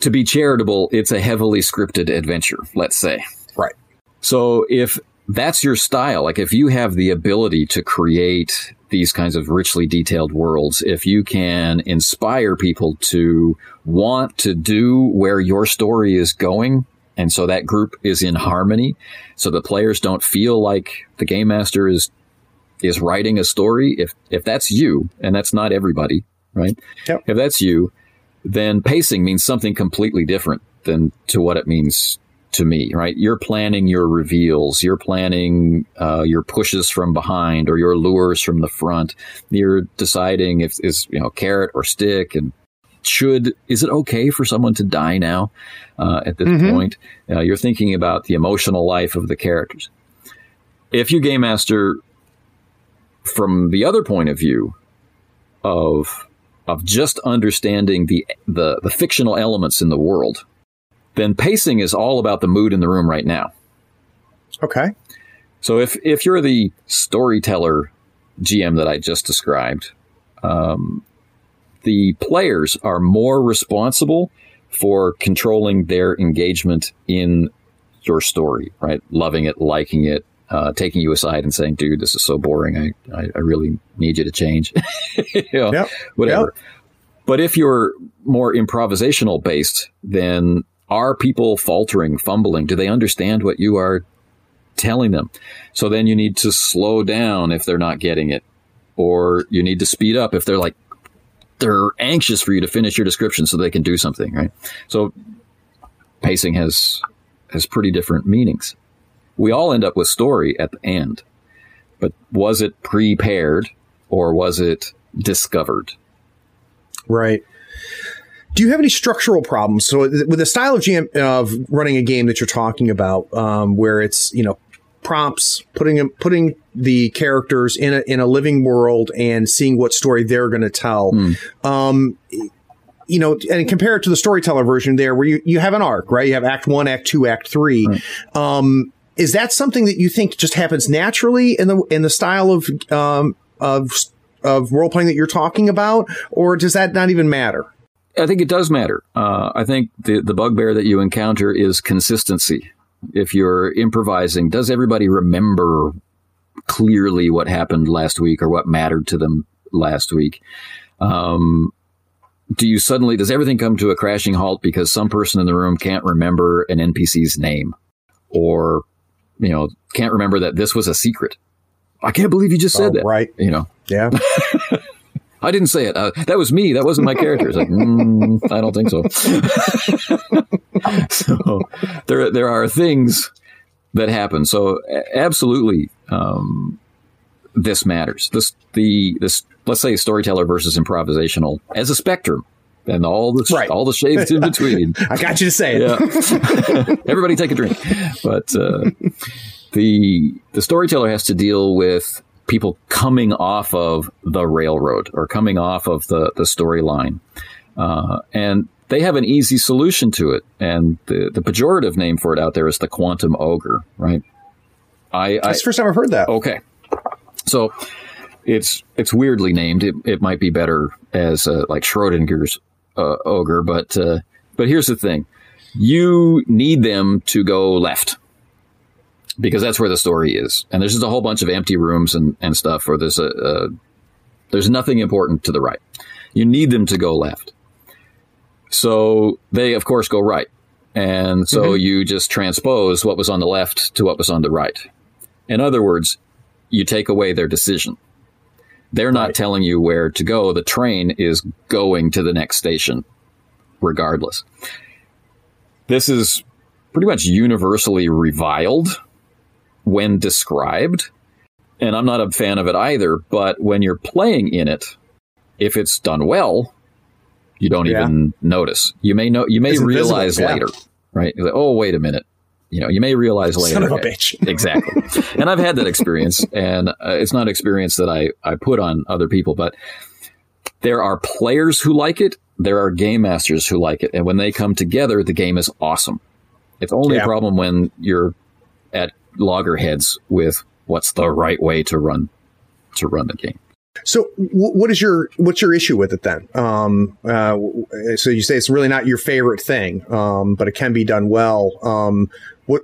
S1: to be charitable, it's a heavily scripted adventure, let's say.
S2: Right.
S1: So if that's your style, like if you have the ability to create these kinds of richly detailed worlds, if you can inspire people to want to do where your story is going, and so that group is in harmony, so the players don't feel like the game master is is writing a story. If if that's you, and that's not everybody, right? Yep. If that's you, then pacing means something completely different than to what it means to me, right? You're planning your reveals, you're planning uh, your pushes from behind or your lures from the front. You're deciding if is you know carrot or stick, and should is it okay for someone to die now uh, at this mm-hmm. point? Uh, you're thinking about the emotional life of the characters. If you game master from the other point of view of of just understanding the the, the fictional elements in the world then pacing is all about the mood in the room right now.
S2: Okay.
S1: So if if you're the storyteller GM that I just described, um, the players are more responsible for controlling their engagement in your story, right? Loving it, liking it, uh, taking you aside and saying, "Dude, this is so boring. I I, I really need you to change." you know, yep. Whatever. Yep. But if you're more improvisational based, then are people faltering, fumbling? Do they understand what you are telling them? So then you need to slow down if they're not getting it, or you need to speed up if they're like, they're anxious for you to finish your description so they can do something, right? So pacing has has pretty different meanings. We all end up with story at the end, but was it prepared or was it discovered?
S2: Right do you have any structural problems? So with the style of GM of running a game that you're talking about, um, where it's you know prompts, putting putting the characters in a in a living world and seeing what story they're going to tell. Mm. Um, you know, and compare it to the storyteller version there, where you, you have an arc, right? You have Act One, Act Two, Act Three. Right. Um, is that something that you think just happens naturally in the in the style of um, of of role playing that you're talking about, or does that not even matter?
S1: I think it does matter. Uh, I think the the bugbear that you encounter is consistency. If you're improvising, does everybody remember clearly what happened last week or what mattered to them last week? Um, do you suddenly does everything come to a crashing halt because some person in the room can't remember an NPC's name, or you know can't remember that this was a secret? I can't believe you just said oh, that.
S2: Right.
S1: You know.
S2: Yeah.
S1: I didn't say it. Uh, that was me. That wasn't my character. It's like, mm, I don't think so. so there, there are things that happen. So absolutely, um, this matters. This, the, this, let's say storyteller versus improvisational as a spectrum and all the right. all the shades in between.
S2: I got you to say it.
S1: Everybody take a drink. But uh, the the storyteller has to deal with people coming off of the railroad or coming off of the the storyline, uh, and they have an easy solution to it. And the the pejorative name for it out there is the quantum ogre, right?
S2: I, That's I, the first time I've heard that.
S1: Okay, so it's it's weirdly named. It, it might be better as uh, like Schrodinger's uh, ogre, but uh, but here's the thing: you need them to go left because that's where the story is, and there's just a whole bunch of empty rooms and, and stuff where there's a, a there's nothing important to the right. You need them to go left, so they of course go right, and so mm-hmm. you just transpose what was on the left to what was on the right. In other words, you take away their decision. They're not right. telling you where to go. The train is going to the next station, regardless. This is pretty much universally reviled when described. And I'm not a fan of it either, but when you're playing in it, if it's done well, you don't yeah. even notice. You may know you may it's realize yeah. later, right? Like, oh, wait a minute you know, you may realize later.
S2: Son of a bitch.
S1: exactly. and I've had that experience, and uh, it's not an experience that I, I put on other people, but there are players who like it. There are game masters who like it. And when they come together, the game is awesome. It's only yeah. a problem when you're at loggerheads with what's the right way to run to run the game.
S2: So, what is your what's your issue with it then? Um, uh, so you say it's really not your favorite thing, um, but it can be done well. Um, what,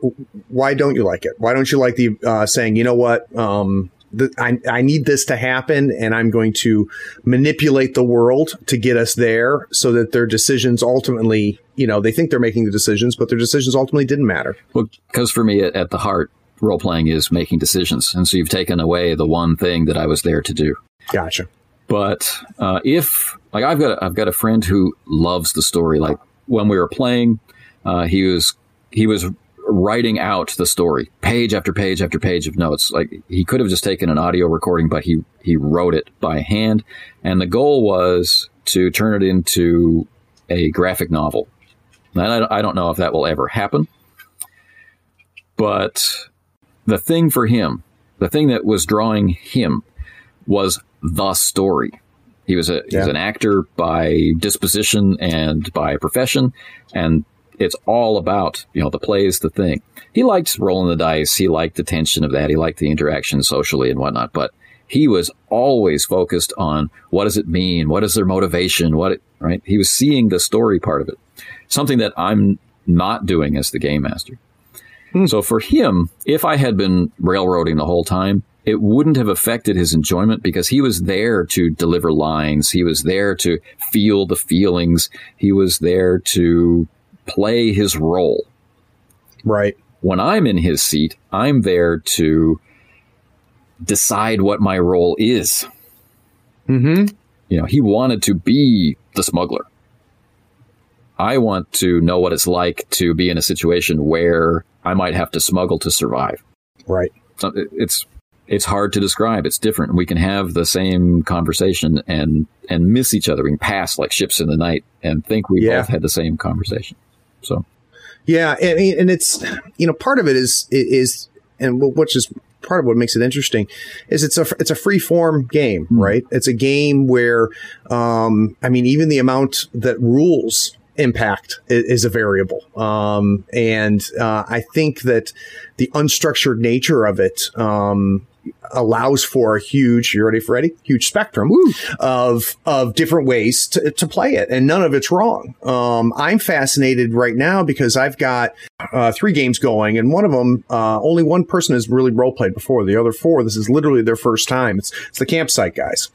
S2: why don't you like it? Why don't you like the uh, saying, you know what? Um, the, I, I need this to happen and I'm going to manipulate the world to get us there so that their decisions ultimately, you know, they think they're making the decisions, but their decisions ultimately didn't matter.
S1: Well, because for me, at, at the heart, role playing is making decisions. And so you've taken away the one thing that I was there to do.
S2: Gotcha.
S1: But uh, if, like, I've got, a, I've got a friend who loves the story. Like, when we were playing, uh, he was, he was writing out the story, page after page after page of notes. Like he could have just taken an audio recording, but he he wrote it by hand, and the goal was to turn it into a graphic novel. And I, I don't know if that will ever happen, but the thing for him, the thing that was drawing him, was the story. He was a yeah. he was an actor by disposition and by profession, and it's all about, you know, the play is the thing. He liked rolling the dice. He liked the tension of that. He liked the interaction socially and whatnot, but he was always focused on what does it mean? What is their motivation? What, it, right? He was seeing the story part of it. Something that I'm not doing as the game master. Hmm. So for him, if I had been railroading the whole time, it wouldn't have affected his enjoyment because he was there to deliver lines. He was there to feel the feelings. He was there to play his role.
S2: Right.
S1: When I'm in his seat, I'm there to decide what my role is.
S2: Mm-hmm.
S1: You know, he wanted to be the smuggler. I want to know what it's like to be in a situation where I might have to smuggle to survive.
S2: Right.
S1: So it's it's hard to describe. It's different. We can have the same conversation and and miss each other. We can pass like ships in the night and think we yeah. both had the same conversation. So,
S2: yeah, and, and it's you know part of it is is and which is part of what makes it interesting is it's a it's a free form game, mm-hmm. right? It's a game where, um, I mean, even the amount that rules impact is, a variable. Um, and uh, I think that the unstructured nature of it um, allows for a huge, you ready for ready? Huge spectrum Woo. of, of different ways to, to play it. And none of it's wrong. Um, I'm fascinated right now because I've got, uh, three games going and one of them, uh, only one person has really role played before. The other four, this is literally their first time. It's, it's the campsite guys.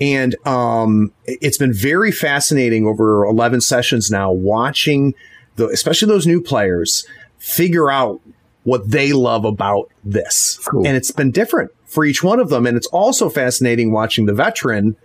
S2: And, um, it's been very fascinating over 11 sessions now watching the, especially those new players figure out what they love about this. Cool. And it's been different for each one of them. And it's also fascinating watching the veteran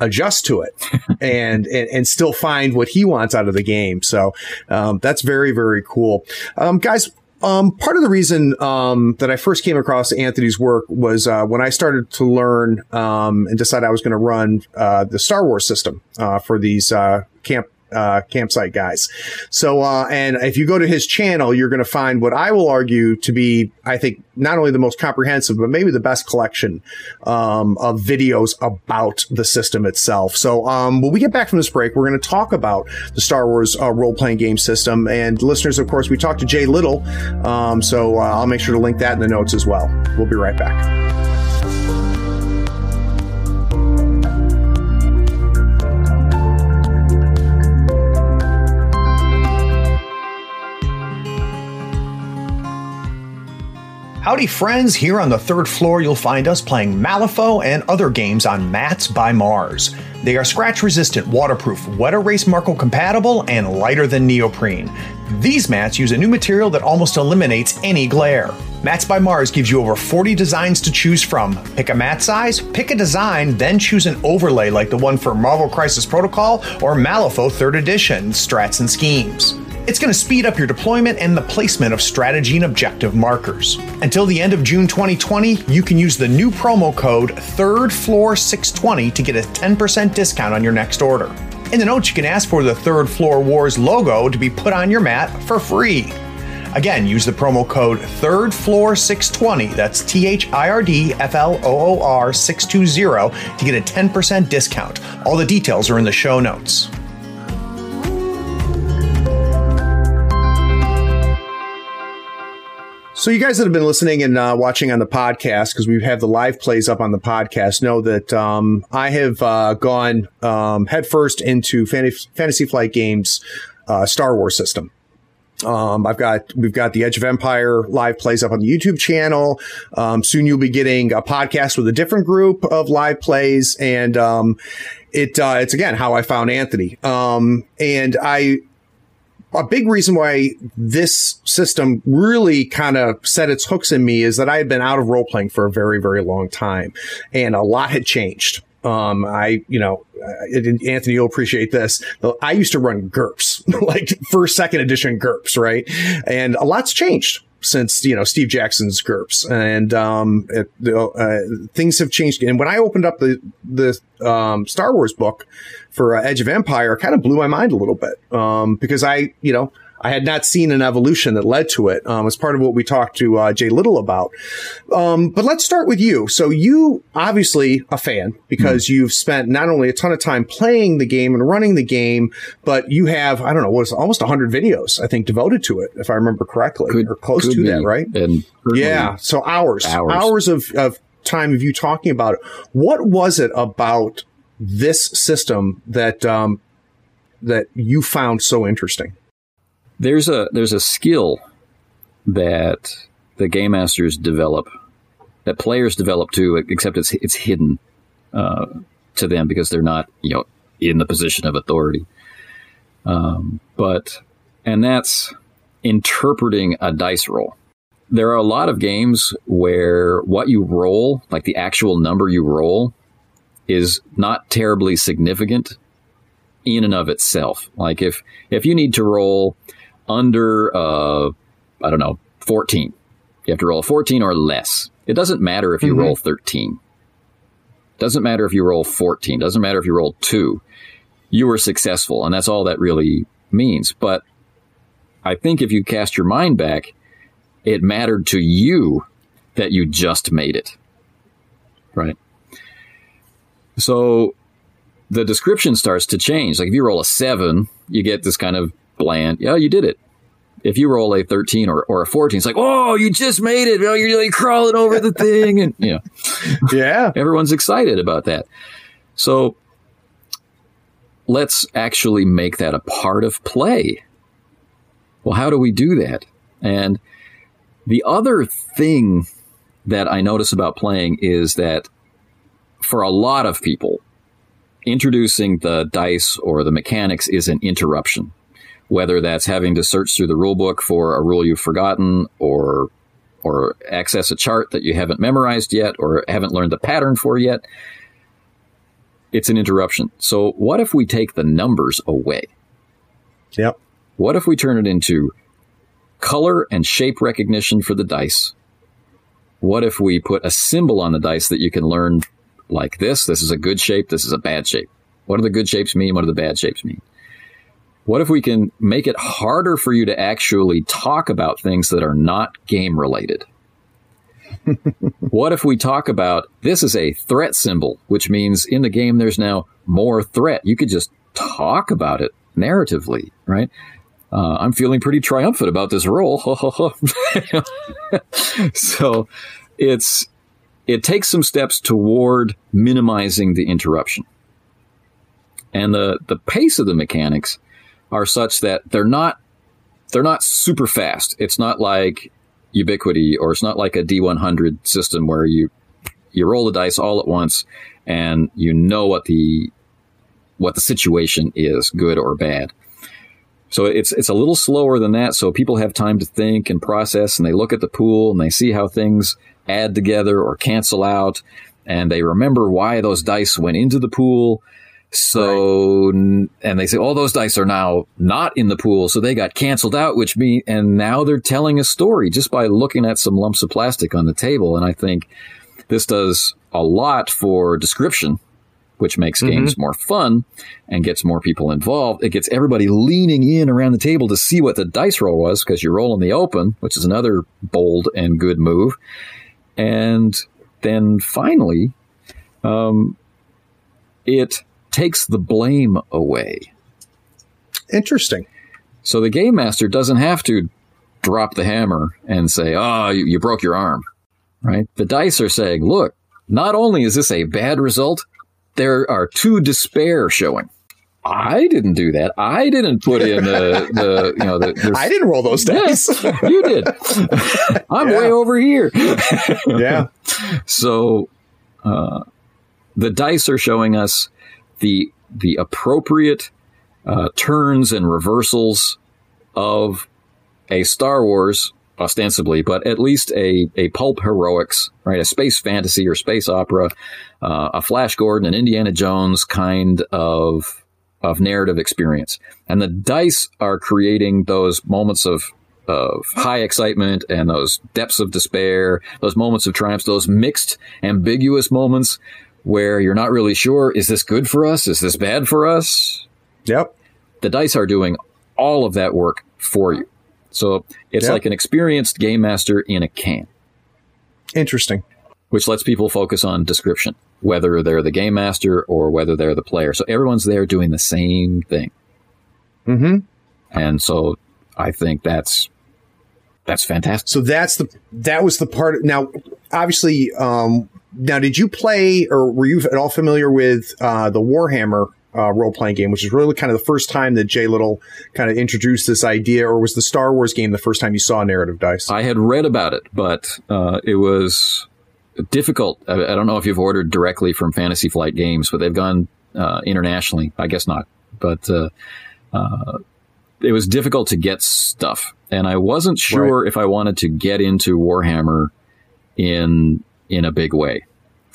S2: adjust to it and, and, and still find what he wants out of the game. So, um, that's very, very cool. Um, guys, um, part of the reason um, that I first came across Anthony's work was uh, when I started to learn um, and decide I was going to run uh, the Star Wars system uh, for these uh, camp uh, campsite guys. So, uh, and if you go to his channel, you're going to find what I will argue to be, I think, not only the most comprehensive, but maybe the best collection um, of videos about the system itself. So, um, when we get back from this break, we're going to talk about the Star Wars uh, role playing game system. And listeners, of course, we talked to Jay Little. Um, so, uh, I'll make sure to link that in the notes as well. We'll be right back. Howdy, friends. Here on the third floor, you'll find us playing Malifaux and other games on Mats by Mars. They are scratch resistant, waterproof, wet erase marker compatible, and lighter than neoprene. These mats use a new material that almost eliminates any glare. Mats by Mars gives you over 40 designs to choose from. Pick a mat size, pick a design, then choose an overlay like the one for Marvel Crisis Protocol or Malifaux 3rd Edition Strats and Schemes. It's going to speed up your deployment and the placement of strategy and objective markers. Until the end of June 2020, you can use the new promo code THIRDFLOOR620 to get a 10% discount on your next order. In the notes, you can ask for the Third Floor Wars logo to be put on your mat for free. Again, use the promo code THIRDFLOOR620, that's T H I R D F L O O R 620, to get a 10% discount. All the details are in the show notes. So you guys that have been listening and uh, watching on the podcast, because we have had the live plays up on the podcast, know that um, I have uh, gone um, headfirst into Fantasy, Fantasy Flight Games uh, Star Wars system. Um, I've got we've got the Edge of Empire live plays up on the YouTube channel. Um, soon you'll be getting a podcast with a different group of live plays, and um, it uh, it's again how I found Anthony. Um, and I a big reason why this system really kind of set its hooks in me is that I had been out of role playing for a very, very long time and a lot had changed. Um, I, you know, Anthony, you'll appreciate this. I used to run GURPS, like first, second edition GURPS, right? And a lot's changed since you know Steve Jackson's GURPS, and um, it, uh, things have changed. And when I opened up the the um, Star Wars book for uh, Edge of Empire, kind of blew my mind a little bit um, because I, you know, I had not seen an evolution that led to it. Um, as part of what we talked to uh, Jay Little about. Um, but let's start with you. So you obviously a fan because mm you've spent not only a ton of time playing the game and running the game, but you have I don't know what's almost hundred videos I think devoted to it if I remember correctly could, or close to be. that, right?
S1: And
S2: yeah, so hours, hours, hours of, of time of you talking about it. What was it about this system that um, that you found so interesting?
S1: There's a there's a skill that the game masters develop, that players develop too, except it's it's hidden uh, to them because they're not you know in the position of authority. Um, but and that's interpreting a dice roll. There are a lot of games where what you roll, like the actual number you roll, is not terribly significant in and of itself. Like if if you need to roll under, uh, I don't know, 14. You have to roll a 14 or less. It doesn't matter if you mm-hmm. roll 13. Doesn't matter if you roll 14. Doesn't matter if you roll two. You were successful, and that's all that really means. But I think if you cast your mind back, it mattered to you that you just made it. Right? So the description starts to change. Like if you roll a seven, you get this kind of bland. Yeah, you did it. If you roll a 13 or, or a 14, it's like, oh, you just made it. Oh, you're like crawling over the thing. And, you know,
S2: yeah,
S1: everyone's excited about that. So let's actually make that a part of play. Well, how do we do that? And the other thing that I notice about playing is that for a lot of people, introducing the dice or the mechanics is an interruption whether that's having to search through the rule book for a rule you've forgotten or or access a chart that you haven't memorized yet or haven't learned the pattern for yet it's an interruption. So what if we take the numbers away?
S2: Yep.
S1: What if we turn it into color and shape recognition for the dice? What if we put a symbol on the dice that you can learn like this? This is a good shape. This is a bad shape. What do the good shapes mean? What do the bad shapes mean what if we can make it harder for you to actually talk about things that are not game related? what if we talk about this is a threat symbol, which means in the game there's now more threat? You could just talk about it narratively, right? Uh, I'm feeling pretty triumphant about this roll. so it's it takes some steps toward minimizing the interruption. And the, the pace of the mechanics are such that they're not they're not super fast. It's not like Ubiquity or it's not like a D100 system where you you roll the dice all at once and you know what the what the situation is, good or bad. So it's it's a little slower than that. So people have time to think and process, and they look at the pool and they see how things add together or cancel out, and they remember why those dice went into the pool. So right. and they say, all those dice are now not in the pool, so they got canceled out, which mean and now they're telling a story just by looking at some lumps of plastic on the table. And I think this does a lot for description which makes mm-hmm. games more fun and gets more people involved. It gets everybody leaning in around the table to see what the dice roll was because you're rolling the open, which is another bold and good move. And then finally, um, it takes the blame away.
S2: Interesting.
S1: So the game master doesn't have to drop the hammer and say, "Oh, you, you broke your arm." Right? The dice are saying, "Look, not only is this a bad result, there are two despair showing. I didn't do that. I didn't put in the, the you know, the,
S2: I didn't roll those dice.
S1: Yes, you did. I'm way over here.
S2: yeah.
S1: So, uh, the dice are showing us the, the appropriate, uh, turns and reversals of a Star Wars ostensibly, but at least a, a pulp heroics, right? A space fantasy or space opera, uh, a Flash Gordon, an Indiana Jones kind of of narrative experience. And the dice are creating those moments of of high excitement and those depths of despair, those moments of triumph, those mixed, ambiguous moments where you're not really sure, is this good for us? Is this bad for us?
S2: Yep.
S1: The dice are doing all of that work for you. So it's yep. like an experienced game master in a can.
S2: Interesting.
S1: Which lets people focus on description, whether they're the game master or whether they're the player. So everyone's there doing the same thing.
S2: Mm-hmm.
S1: And so I think that's that's fantastic.
S2: So that's the that was the part. Now, obviously, um, now did you play or were you at all familiar with uh, the Warhammer uh, role playing game, which is really kind of the first time that Jay Little kind of introduced this idea, or was the Star Wars game the first time you saw narrative dice?
S1: I had read about it, but uh, it was difficult. I, I, don't know if you've ordered directly from Fantasy Flight Games, but they've gone uh, internationally. I guess not, but uh, uh, it was difficult to get stuff, and I wasn't sure right. if I wanted to get into Warhammer in in a big way.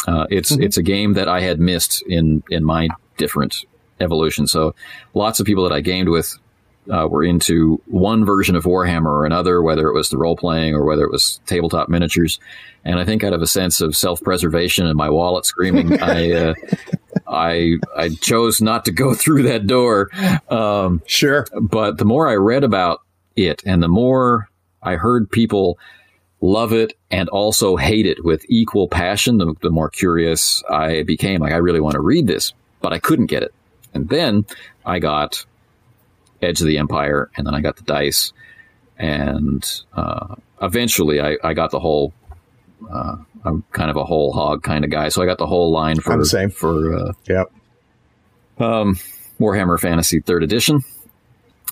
S1: Uh, it's mm-hmm. it's a game that I had missed in in my different evolution. So lots of people that I gamed with uh, were into one version of Warhammer or another, whether it was the role playing or whether it was tabletop miniatures. And I think out of a sense of self preservation and my wallet screaming, I, uh, I, I chose not to go through that door.
S2: Um, sure.
S1: But the more I read about it and the more I heard people love it and also hate it with equal passion, the, the more curious I became. Like, I really want to read this, but I couldn't get it. And then I got Edge of the Empire, and then I got the dice, and uh, eventually I, I, got the whole. Uh, I'm kind of a whole hog kind of guy, so I got the whole line for for uh,
S2: yep.
S1: Um, Warhammer Fantasy Third Edition,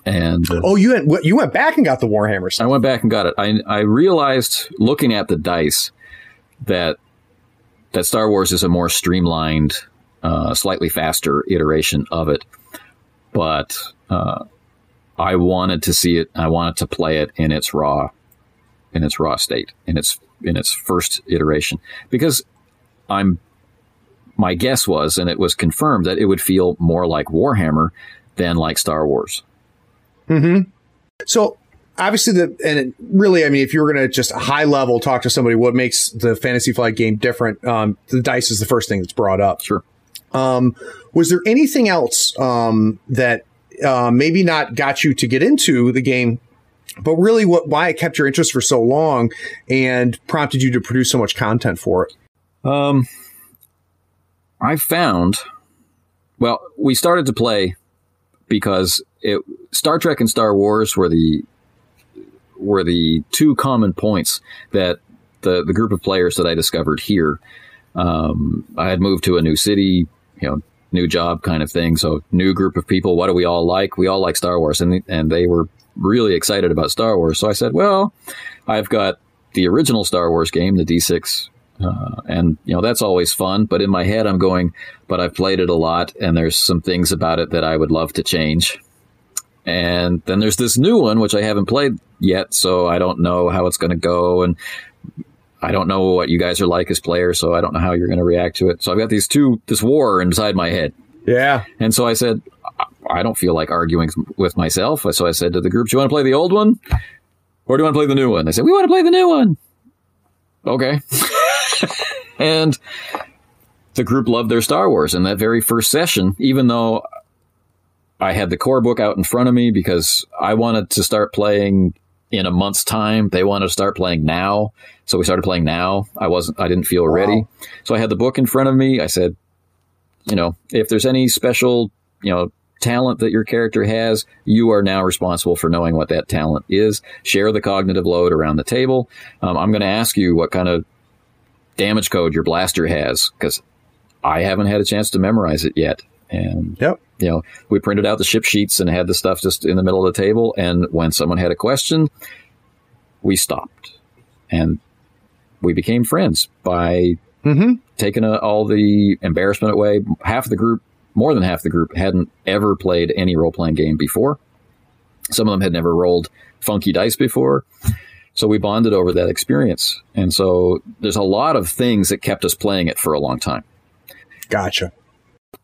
S1: and
S2: oh, you went you went back and got the Warhammer. Stuff.
S1: I went back and got it. I I realized looking at the dice that that Star Wars is a more streamlined, uh, slightly faster iteration of it, but uh, I wanted to see it. I wanted to play it in its raw, in its raw state, in its in its first iteration, because I'm. My guess was, and it was confirmed, that it would feel more like Warhammer than like Star Wars.
S2: Hmm. So obviously the and it really i mean if you were going to just high level talk to somebody what makes the fantasy flight game different um, the dice is the first thing that's brought up
S1: sure
S2: um, was there anything else um, that uh, maybe not got you to get into the game, but really what why it kept your interest for so long and prompted you to produce so much content for it.
S1: Um, I found, well, we started to play because it Star Trek and Star Wars were the were the two common points that the the group of players that I discovered here. Um, I had moved to a new city, you know, new job kind of thing. So new group of people. What do we all like? We all like Star Wars, and and they were really excited about Star Wars. So I said, well, I've got the original Star Wars game, the D6 uh, and you know that's always fun. But in my head, I'm going, but I've played it a lot, and there's some things about it that I would love to change. And then there's this new one which I haven't played yet, so I don't know how it's going to go, and I don't know what you guys are like as players, so I don't know how you're going to react to it. So I've got these two, this war inside my head.
S2: Yeah.
S1: And so I said, I don't feel like arguing with myself. So I said to the group, Do you want to play the old one? Or do you want to play the new one? They said, We want to play the new one. Okay. and the group loved their Star Wars in that very first session, even though I had the core book out in front of me because I wanted to start playing in a month's time. They wanted to start playing now. So we started playing now. I wasn't, I didn't feel wow. ready. So I had the book in front of me. I said, you know, if there's any special, you know, talent that your character has, you are now responsible for knowing what that talent is. Share the cognitive load around the table. Um, I'm going to ask you what kind of damage code your blaster has because I haven't had a chance to memorize it yet. And
S2: yep.
S1: You know, we printed out the ship sheets and had the stuff just in the middle of the table. And when someone had a question, we stopped and we became friends by
S2: mm-hmm.
S1: taking a, all the embarrassment away. Half of the group, more than half the group, hadn't ever played any role playing game before. Some of them had never rolled funky dice before. So we bonded over that experience. And so there's a lot of things that kept us playing it for a long time.
S2: Gotcha.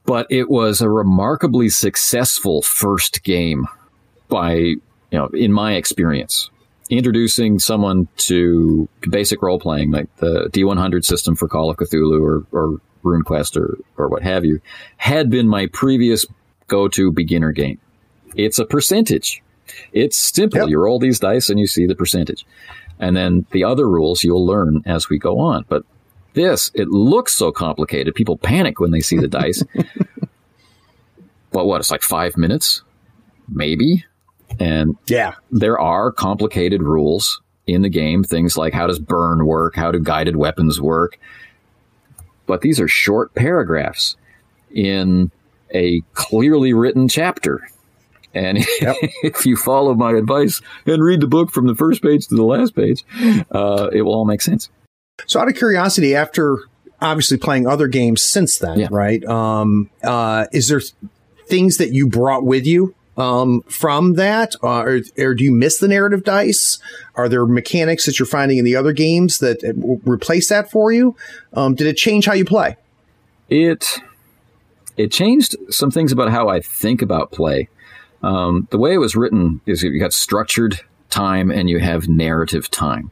S1: But it was a remarkably successful first game by, you know, in my experience. Introducing someone to basic role playing, like the D100 system for Call of Cthulhu or, or RuneQuest or, or what have you, had been my previous go to beginner game. It's a percentage it's simple. Yep. You roll these dice and you see the percentage. And then the other rules you'll learn as we go on. But this, it looks so complicated. People panic when they see the dice. but what? It's like five minutes, maybe. And
S2: yeah,
S1: there are complicated rules in the game. Things like how does burn work? How do guided weapons work? But these are short paragraphs in a clearly written chapter. And yep. if you follow my advice and read the book from the first page to the last page, uh, it will all make sense.
S2: So, out of curiosity, after obviously playing other games since then, yeah. right? Um, uh, is there things that you brought with you um, from that, uh, or, or, do you miss the narrative dice? Are there mechanics that you're finding in the other games that replace that for you? Um, did it change how you play?
S1: It it changed some things about how I think about play. Um, the way it was written is you got structured time and you have narrative time.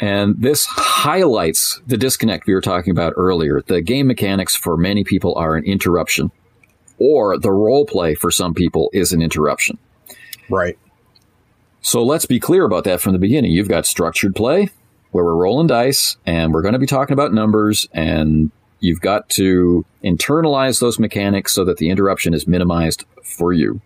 S1: And this highlights the disconnect we were talking about earlier. The game mechanics for many people are an interruption, or the role play for some people is an interruption.
S2: Right.
S1: So let's be clear about that from the beginning. You've got structured play where we're rolling dice and we're going to be talking about numbers and You've got to internalize those mechanics so that the interruption is minimized for you.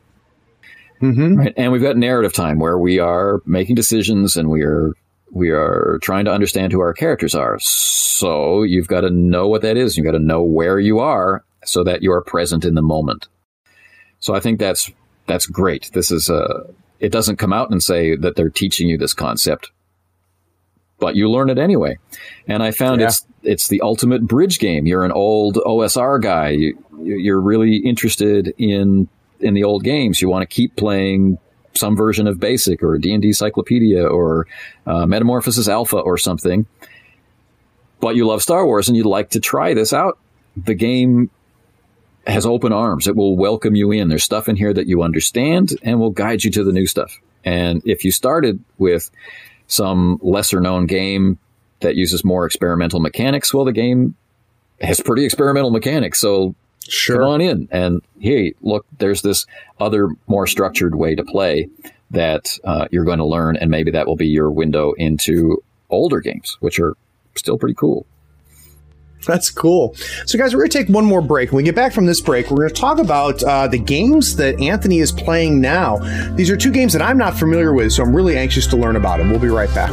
S2: Mm-hmm.
S1: Right? And we've got narrative time where we are making decisions and we are we are trying to understand who our characters are. So you've got to know what that is. You've got to know where you are so that you are present in the moment. So I think that's that's great. This is a it doesn't come out and say that they're teaching you this concept but you learn it anyway. And I found yeah. it's it's the ultimate bridge game. You're an old OSR guy. You, you're really interested in in the old games. You want to keep playing some version of Basic or D and D Cyclopedia or uh, Metamorphosis Alpha or something. But you love Star Wars and you'd like to try this out. The game has open arms. It will welcome you in. There's stuff in here that you understand and will guide you to the new stuff. And if you started with some lesser known game that uses more experimental mechanics. Well, the game has pretty experimental mechanics, so
S2: Sure.
S1: Come on in and hey, look, there's this other more structured way to play that uh, you're going to learn, and maybe that will be your window into older games, which are still pretty cool.
S2: That's cool. So, guys, we're going to take one more break. When we get back from this break, we're going to talk about uh, the games that Anthony is playing now. These are two games that I'm not familiar with, so I'm really anxious to learn about them. We'll be right back.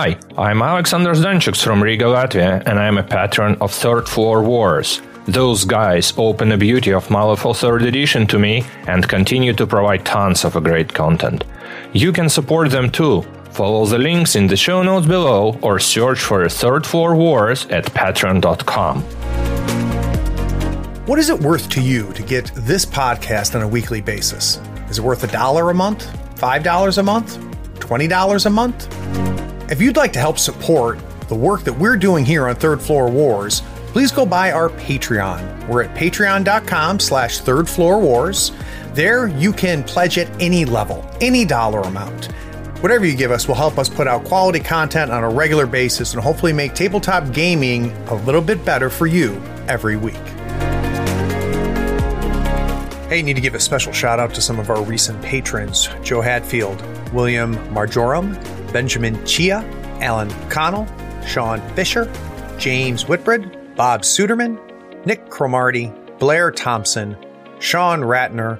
S4: Hi, I'm Alexander Zdanchuk from Riga, Latvia, and I'm a patron of Third Floor Wars. Those guys open the beauty of Malifaux 3rd Edition to me and continue to provide tons of great content. You can support them too. Follow the links in the show notes below or search for Third Floor Wars at patreon.com.
S2: What is it worth to you to get this podcast on a weekly basis? Is it worth a dollar a month? $5 a month? $20 a month? If you'd like to help support the work that we're doing here on Third Floor Wars, please go by our Patreon. We're at patreon.com slash third floor wars. There you can pledge at any level, any dollar amount. Whatever you give us will help us put out quality content on a regular basis and hopefully make tabletop gaming a little bit better for you every week. Hey, need to give a special shout out to some of our recent patrons Joe Hadfield, William Marjoram, Benjamin Chia, Alan Connell, Sean Fisher, James Whitbread, Bob Suderman, Nick Cromarty, Blair Thompson, Sean Ratner,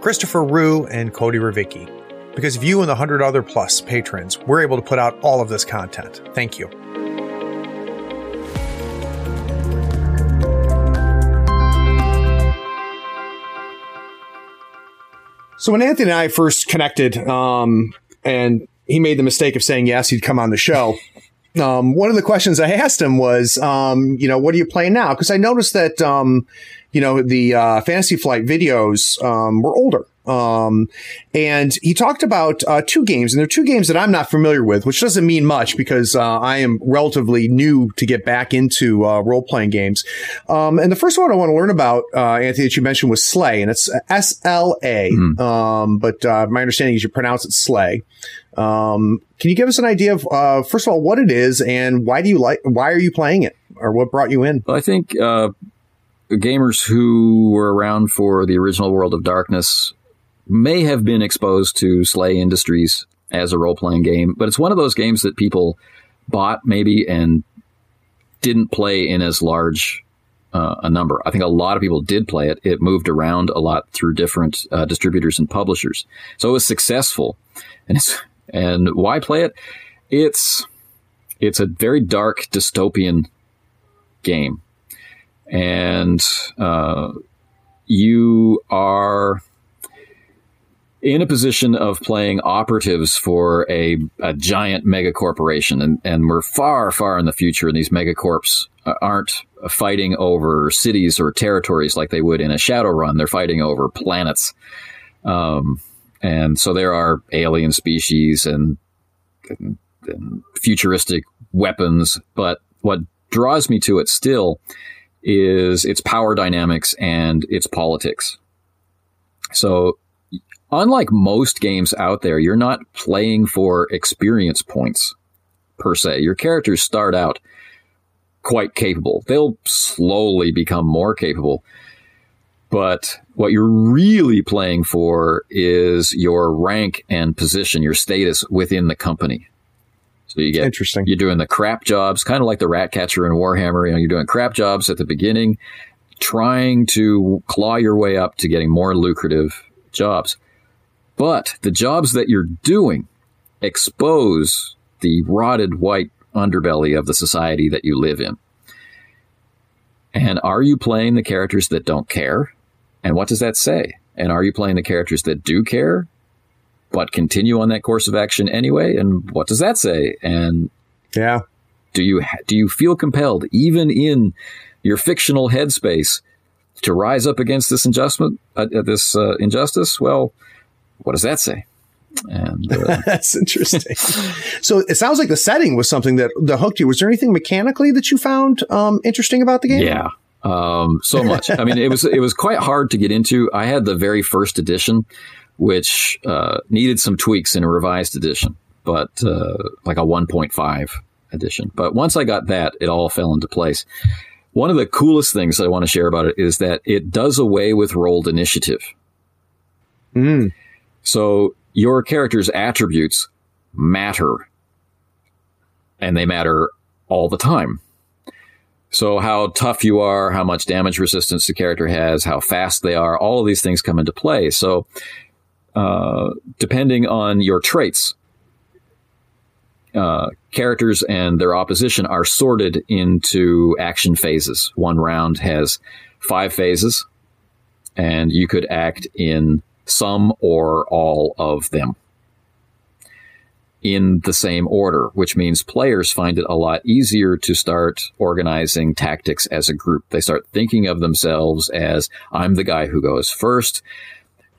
S2: Christopher Rue, and Cody Ravicki. Because of you and the 100 other plus patrons, we're able to put out all of this content. Thank you. So when Anthony and I first connected, um, and he made the mistake of saying yes, he'd come on the show. Um, one of the questions I asked him was, um, you know, what are you playing now? Because I noticed that, um, you know, the uh, Fantasy Flight videos um, were older. Um, and he talked about uh, two games, and they're two games that I'm not familiar with, which doesn't mean much because uh, I am relatively new to get back into uh, role playing games. Um, and the first one I want to learn about, uh, Anthony, that you mentioned was Slay, and it's S L A. Um, but uh, my understanding is you pronounce it Slay. Um, can you give us an idea of, uh, first of all, what it is and why do you like, why are you playing it or what brought you in?
S1: Well, I think uh, gamers who were around for the original World of Darkness may have been exposed to Slay Industries as a role playing game, but it's one of those games that people bought maybe and didn't play in as large uh, a number. I think a lot of people did play it. It moved around a lot through different uh, distributors and publishers, so it was successful. And and why play it? It's it's a very dark dystopian game, and uh, you are in a position of playing operatives for a, a giant mega corporation, and, and we're far, far in the future, and these megacorps aren't fighting over cities or territories like they would in a Shadowrun. They're fighting over planets. Um, and so there are alien species and, and, and futuristic weapons, but what draws me to it still is its power dynamics and its politics. So unlike most games out there, you're not playing for experience points per se. Your characters start out quite capable. They'll slowly become more capable. But what you're really playing for is your rank and position, your status within the company. So you get
S2: Interesting.
S1: You're doing the crap jobs, kind of like the rat catcher in Warhammer. You know, you're doing crap jobs at the beginning, trying to claw your way up to getting more lucrative jobs. But the jobs that you're doing expose the rotted white underbelly of the society that you live in. And are you playing the characters that don't care? And what does that say? And are you playing the characters that do care, but continue on that course of action anyway? And what does that say? And
S2: Yeah.
S1: do you do you feel compelled, even in your fictional headspace, to rise up against this injustice? Uh, this uh, injustice? Well, what does that say? And uh,
S2: That's interesting. so it sounds like the setting was something that, that hooked you. Was there anything mechanically that you found um, interesting about the game?
S1: yeah, Um, so much. I mean, it was it was quite hard to get into. I had the very first edition, which uh, needed some tweaks in a revised edition, but uh, like a 1.5 edition. But once I got that, it all fell into place. One of the coolest things I want to share about it is that it does away with rolled initiative.
S2: Mm.
S1: So your character's attributes matter, and they matter all the time. So how tough you are, how much damage resistance the character has, how fast they are, all of these things come into play. So uh, depending on your traits, uh, characters and their opposition are sorted into action phases. One round has five phases, and you could act in some or all of them in the same order, which means players find it a lot easier to start organizing tactics as a group. They start thinking of themselves as I'm the guy who goes first.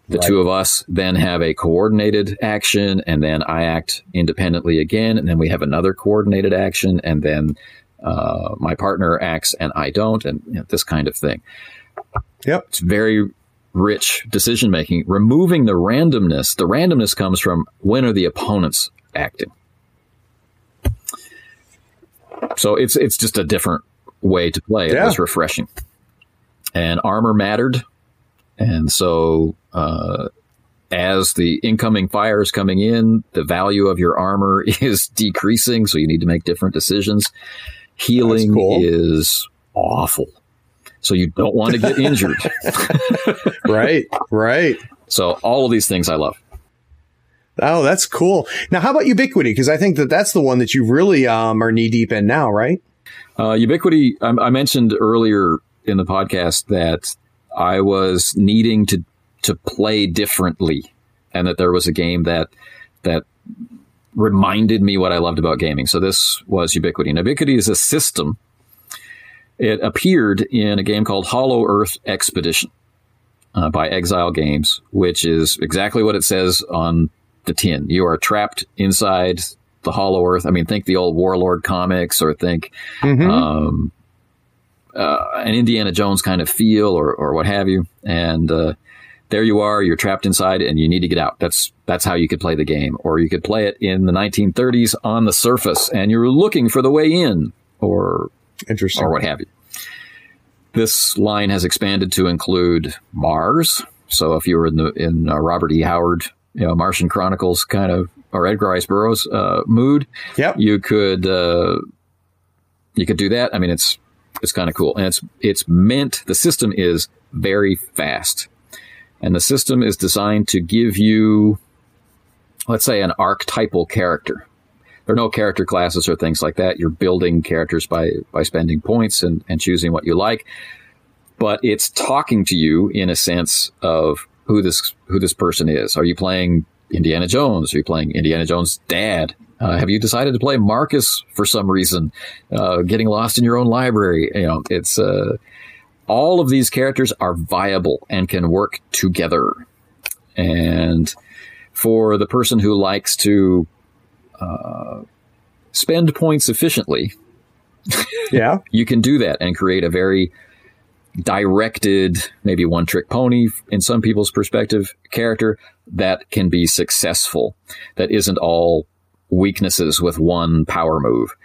S1: The right. two of us then have a coordinated action, and then I act independently again, and then we have another coordinated action, and then uh, my partner acts and I don't, and you know, this kind of thing.
S2: Yep.
S1: It's very rich decision making. Removing the randomness, the randomness comes from when are the opponents acting. So it's it's just a different way to play. It was refreshing, and armor mattered, and so uh, as the incoming fire is coming in, the value of your armor is decreasing, so you need to make different decisions. Healing cool. is awful, so you don't want to get injured.
S2: right, right.
S1: So all of these things I love.
S2: Oh, that's cool. Now, how about Ubiquity? Because I think that that's the one that you really um, are knee deep in now, right?
S1: Uh, Ubiquity. I, I mentioned earlier in the podcast that I was needing to to play differently, and that there was a game that that reminded me what I loved about gaming. So this was Ubiquity. And Ubiquity is a system. It appeared in a game called Hollow Earth Expedition uh, by Exile Games, which is exactly what it says on the tin. You are trapped inside the Hollow Earth. I mean, think the old Warlord comics, or think mm-hmm. um, uh, an Indiana Jones kind of feel, or or what have you. And uh, there you are. You're trapped inside, and you need to get out. That's that's how you could play the game, or you could play it in the 1930s on the surface, and you're looking for the way in, or
S2: interesting,
S1: or what have you. This line has expanded to include Mars. So if you were in the in uh, Robert E. Howard you know, Martian Chronicles kind of or Edgar Rice Burroughs uh, mood.
S2: Yep.
S1: You could uh, you could do that. I mean, it's it's kind of cool, and it's it's meant. The system is very fast, and the system is designed to give you, let's say, an archetypal character. There are no character classes or things like that. You're building characters by by spending points and, and choosing what you like. But it's talking to you in a sense of who this who this person is. Are you playing Indiana Jones? Are you playing Indiana Jones' dad? Uh, have you decided to play Marcus for some reason? Uh, getting lost in your own library. You know, it's uh, all of these characters are viable and can work together. And for the person who likes to uh, spend points efficiently,
S2: yeah,
S1: you can do that and create a very directed, maybe one trick pony in some people's perspective character that can be successful, that isn't all weaknesses with one power move.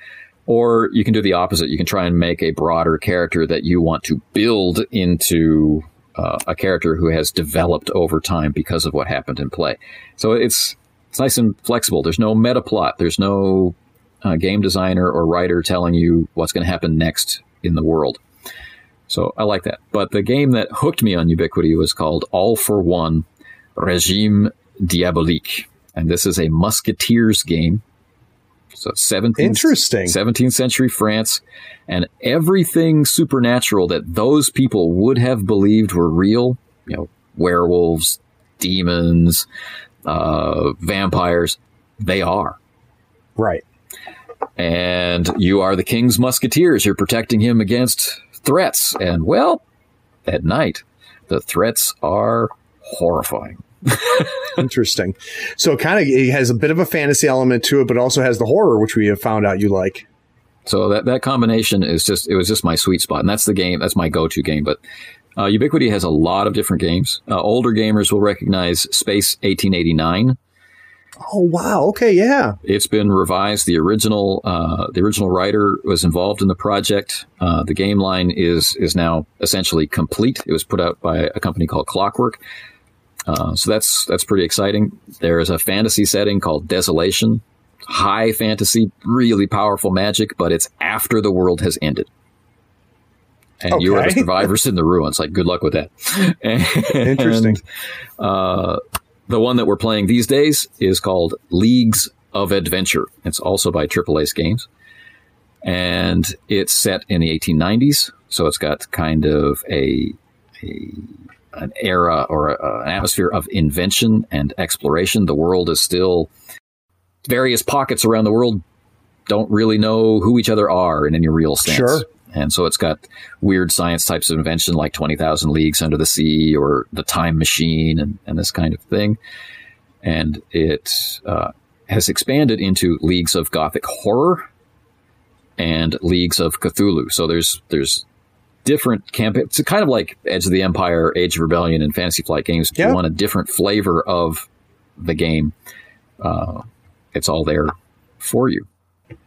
S1: Or you can do the opposite. You can try and make a broader character that you want to build into uh, a character who has developed over time because of what happened in play. So it's it's nice and flexible. There's no meta plot. There's no uh, game designer or writer telling you what's going to happen next in the world. So I like that. But the game that hooked me on Ubiquity was called All for One Regime Diabolique. And this is a musketeers game. So 17th,
S2: Interesting.
S1: 17th century France. And everything supernatural that those people would have believed were real, you know, werewolves, demons, uh, vampires, they are.
S2: Right.
S1: And you are the king's musketeers. You're protecting him against threats. And well, at night, the threats are horrifying.
S2: Interesting. So kind of it has a bit of a fantasy element to it, but also has the horror, which we have found out you like.
S1: So that, that combination is just, it was just my sweet spot. And that's the game, that's my go to game. But uh, Ubiquity has a lot of different games. Uh, older gamers will recognize Space 1889.
S2: Oh wow! Okay, yeah.
S1: It's been revised. The original, uh, the original writer was involved in the project. Uh, the game line is is now essentially complete. It was put out by a company called Clockwork. Uh, so that's that's pretty exciting. There is a fantasy setting called Desolation, high fantasy, really powerful magic, but it's after the world has ended. And okay. you are the survivors in the ruins. Like, good luck with that.
S2: and, Interesting.
S1: Uh, the one that we're playing these days is called Leagues of Adventure. It's also by Triple Ace Games. And it's set in the 1890s. So it's got kind of a, a an era or a, an atmosphere of invention and exploration. The world is still various pockets around the world don't really know who each other are in any real sense.
S2: Sure.
S1: And so it's got weird science types of invention like 20,000 Leagues Under the Sea or the Time Machine and, and this kind of thing. And it uh, has expanded into leagues of Gothic horror and leagues of Cthulhu. So there's there's different campaign. It's kind of like Edge of the Empire, Age of Rebellion, and Fantasy Flight games. If you want a different flavor of the game, uh, it's all there for you.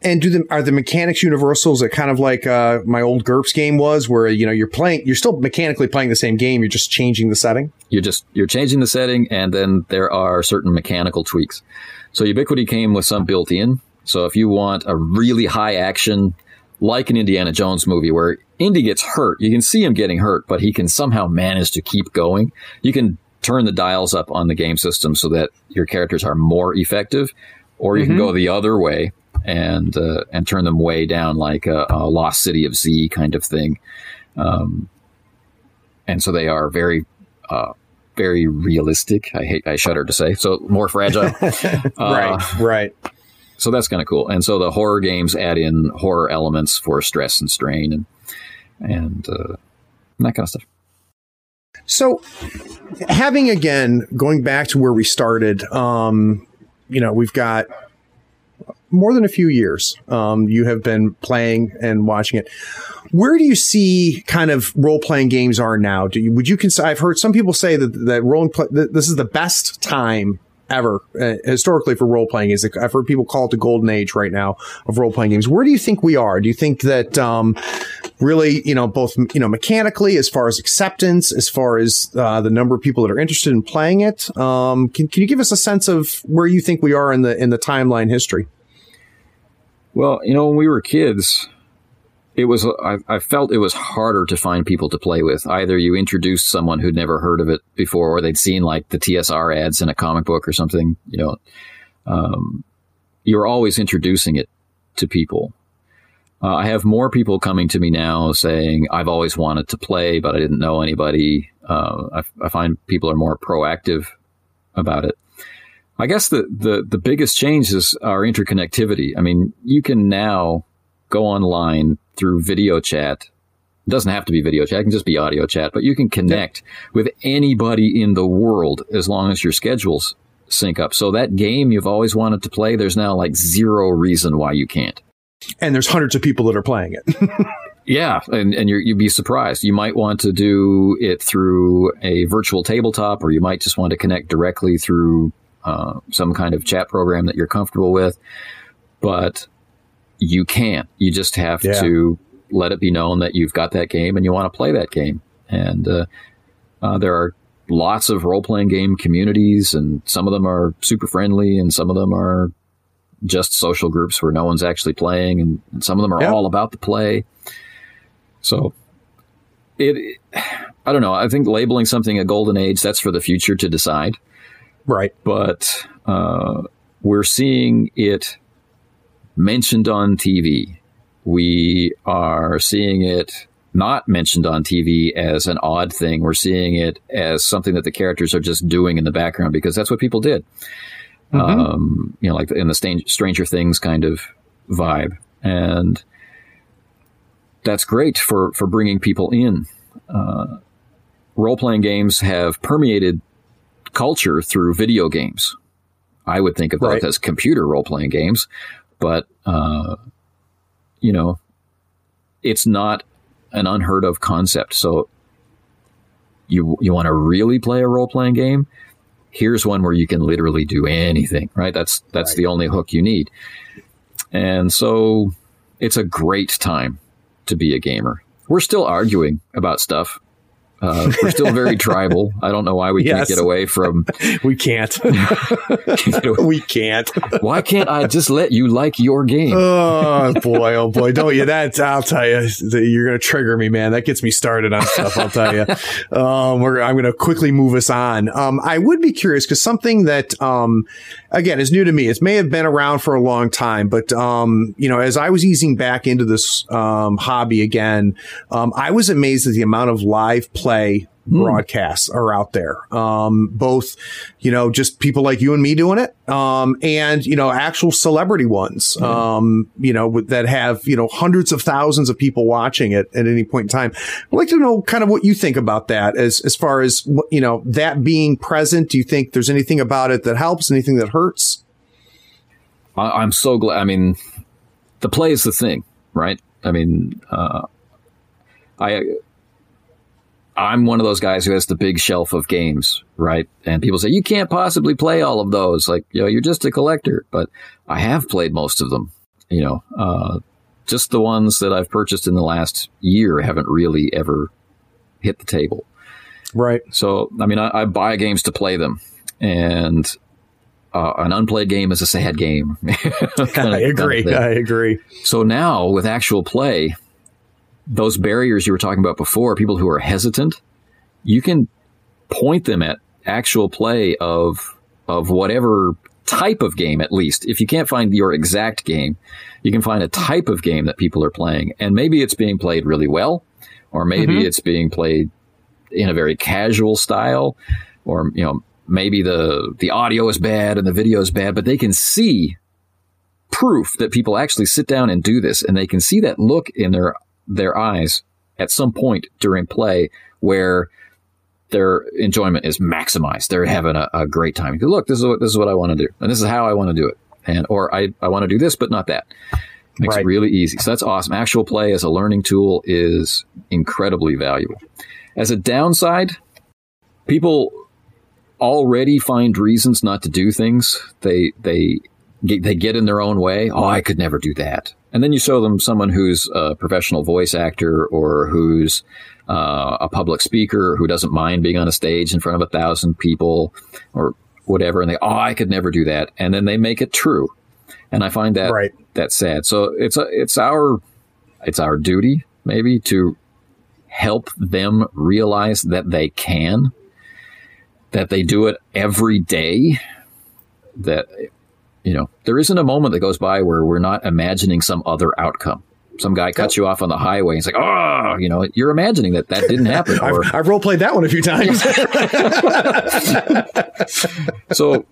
S2: And do the are the mechanics universal? Is it kind of like uh, my old GURPS game was, where you know you're playing, you're still mechanically playing the same game, you're just changing the setting.
S1: You're just you're changing the setting, and then there are certain mechanical tweaks. So Ubiquity came with some built in. So if you want a really high action, like an Indiana Jones movie, where Indy gets hurt, you can see him getting hurt, but he can somehow manage to keep going. You can turn the dials up on the game system so that your characters are more effective, or you mm-hmm. can go the other way and uh, and turn them way down, like a, a, Lost City of Z kind of thing. Um, and so they are very, uh, very realistic. I hate, I shudder to say, so more fragile.
S2: uh, right, right.
S1: So that's kind of cool. And so the horror games add in horror elements for stress and strain and and, uh, and that kind of stuff.
S2: So, having again going back to where we started, um, you know, we've got more than a few years. Um, you have been playing and watching it. Where do you see kind of role playing games are now? Do you, would you consider? I've heard some people say that that role play, that this is the best time ever uh, historically for role playing. Is I've heard people call it the golden age right now of role playing games. Where do you think we are? Do you think that um, really, you know, both you know mechanically, as far as acceptance, as far as uh, the number of people that are interested in playing it? Um, can can you give us a sense of where you think we are in the in the timeline history?
S1: Well, you know, when we were kids, it was I, I, felt it was harder to find people to play with. Either you introduced someone who'd never heard of it before, or they'd seen like the TSR ads in a comic book or something. You know, um, you're always introducing it to people. Uh, I have more people coming to me now saying I've always wanted to play, but I didn't know anybody. Uh, I, I find people are more proactive about it. I guess the, the, the biggest change is our interconnectivity. I mean, you can now go online through video chat. It doesn't have to be video chat. It can just be audio chat, but you can connect yeah. with anybody in the world as long as your schedules sync up. So that game you've always wanted to play, there's now like zero reason why you can't.
S2: And there's hundreds of people that are playing it.
S1: yeah, and, and you would be surprised. You might want to do it through a virtual tabletop, or you might just want to connect directly through uh, some kind of chat program that you're comfortable with. But you can't. You just have yeah. to let it be known that you've got that game and you want to play that game. And uh, uh, there are lots of role playing game communities, and some of them are super friendly, and some of them are just social groups where no one's actually playing, and, and some of them are yeah. all about the play. So it, I don't know. I think labeling something a golden age that's for the future to decide.
S2: Right.
S1: But uh, we're seeing it mentioned on TV. We are seeing it not mentioned on TV as an odd thing. We're seeing it as something that the characters are just doing in the background because that's what people did. Mm-hmm. Um, you know, like in the Stranger Things kind of vibe. And that's great for, for bringing people in. Uh, role playing games have permeated culture through video games. I would think of right. those as computer role playing games, but uh, you know, it's not an unheard of concept. So you you want to really play a role playing game? Here's one where you can literally do anything, right? That's that's right. the only hook you need. And so it's a great time to be a gamer. We're still arguing about stuff uh, we're still very tribal. I don't know why we yes. can't get away from.
S2: we can't. we can't.
S1: why can't I just let you like your game?
S2: Oh boy, oh boy, don't you? That I'll tell you, you're going to trigger me, man. That gets me started on stuff. I'll tell you. Um, I'm going to quickly move us on. Um, I would be curious because something that, um, again, is new to me. It may have been around for a long time, but um, you know, as I was easing back into this um, hobby again, um, I was amazed at the amount of live play play hmm. broadcasts are out there. Um, both, you know, just people like you and me doing it, um, and you know, actual celebrity ones, mm. um, you know, that have you know hundreds of thousands of people watching it at any point in time. I'd like to know kind of what you think about that, as as far as you know that being present. Do you think there's anything about it that helps? Anything that hurts?
S1: I'm so glad. I mean, the play is the thing, right? I mean, uh, I I'm one of those guys who has the big shelf of games, right? And people say, you can't possibly play all of those. Like, you know, you're just a collector. But I have played most of them, you know. Uh, just the ones that I've purchased in the last year haven't really ever hit the table.
S2: Right.
S1: So, I mean, I, I buy games to play them. And uh, an unplayed game is a sad game.
S2: I agree. Kind of I agree.
S1: So now with actual play, those barriers you were talking about before, people who are hesitant, you can point them at actual play of of whatever type of game at least. If you can't find your exact game, you can find a type of game that people are playing and maybe it's being played really well or maybe mm-hmm. it's being played in a very casual style or you know maybe the the audio is bad and the video is bad but they can see proof that people actually sit down and do this and they can see that look in their their eyes at some point during play where their enjoyment is maximized. They're having a, a great time. Look, this is what this is what I want to do, and this is how I want to do it, and or I, I want to do this, but not that. Makes right. it really easy. So that's awesome. Actual play as a learning tool is incredibly valuable. As a downside, people already find reasons not to do things. They they they get in their own way. Oh, I could never do that. And then you show them someone who's a professional voice actor or who's uh, a public speaker who doesn't mind being on a stage in front of a thousand people or whatever. And they, oh, I could never do that. And then they make it true. And I find that, right. that sad. So it's a, it's our, it's our duty maybe to help them realize that they can, that they do it every day, that you know, there isn't a moment that goes by where we're not imagining some other outcome. Some guy cuts you off on the highway. He's like, "Oh, you know, you're imagining that that didn't happen."
S2: Or, I've, I've role played that one a few times.
S1: so,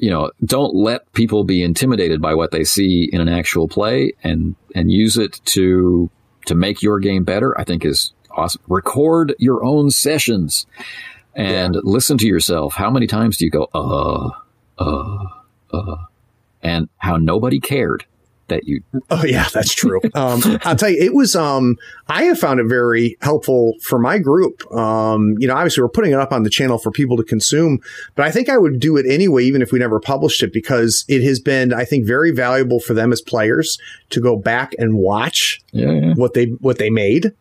S1: you know, don't let people be intimidated by what they see in an actual play, and and use it to to make your game better. I think is awesome. Record your own sessions and yeah. listen to yourself. How many times do you go, "Uh, uh"? Uh, and how nobody cared that you.
S2: Oh yeah, that's true. um, I'll tell you, it was. Um, I have found it very helpful for my group. Um, you know, obviously we're putting it up on the channel for people to consume, but I think I would do it anyway, even if we never published it, because it has been, I think, very valuable for them as players to go back and watch yeah, yeah. what they what they made.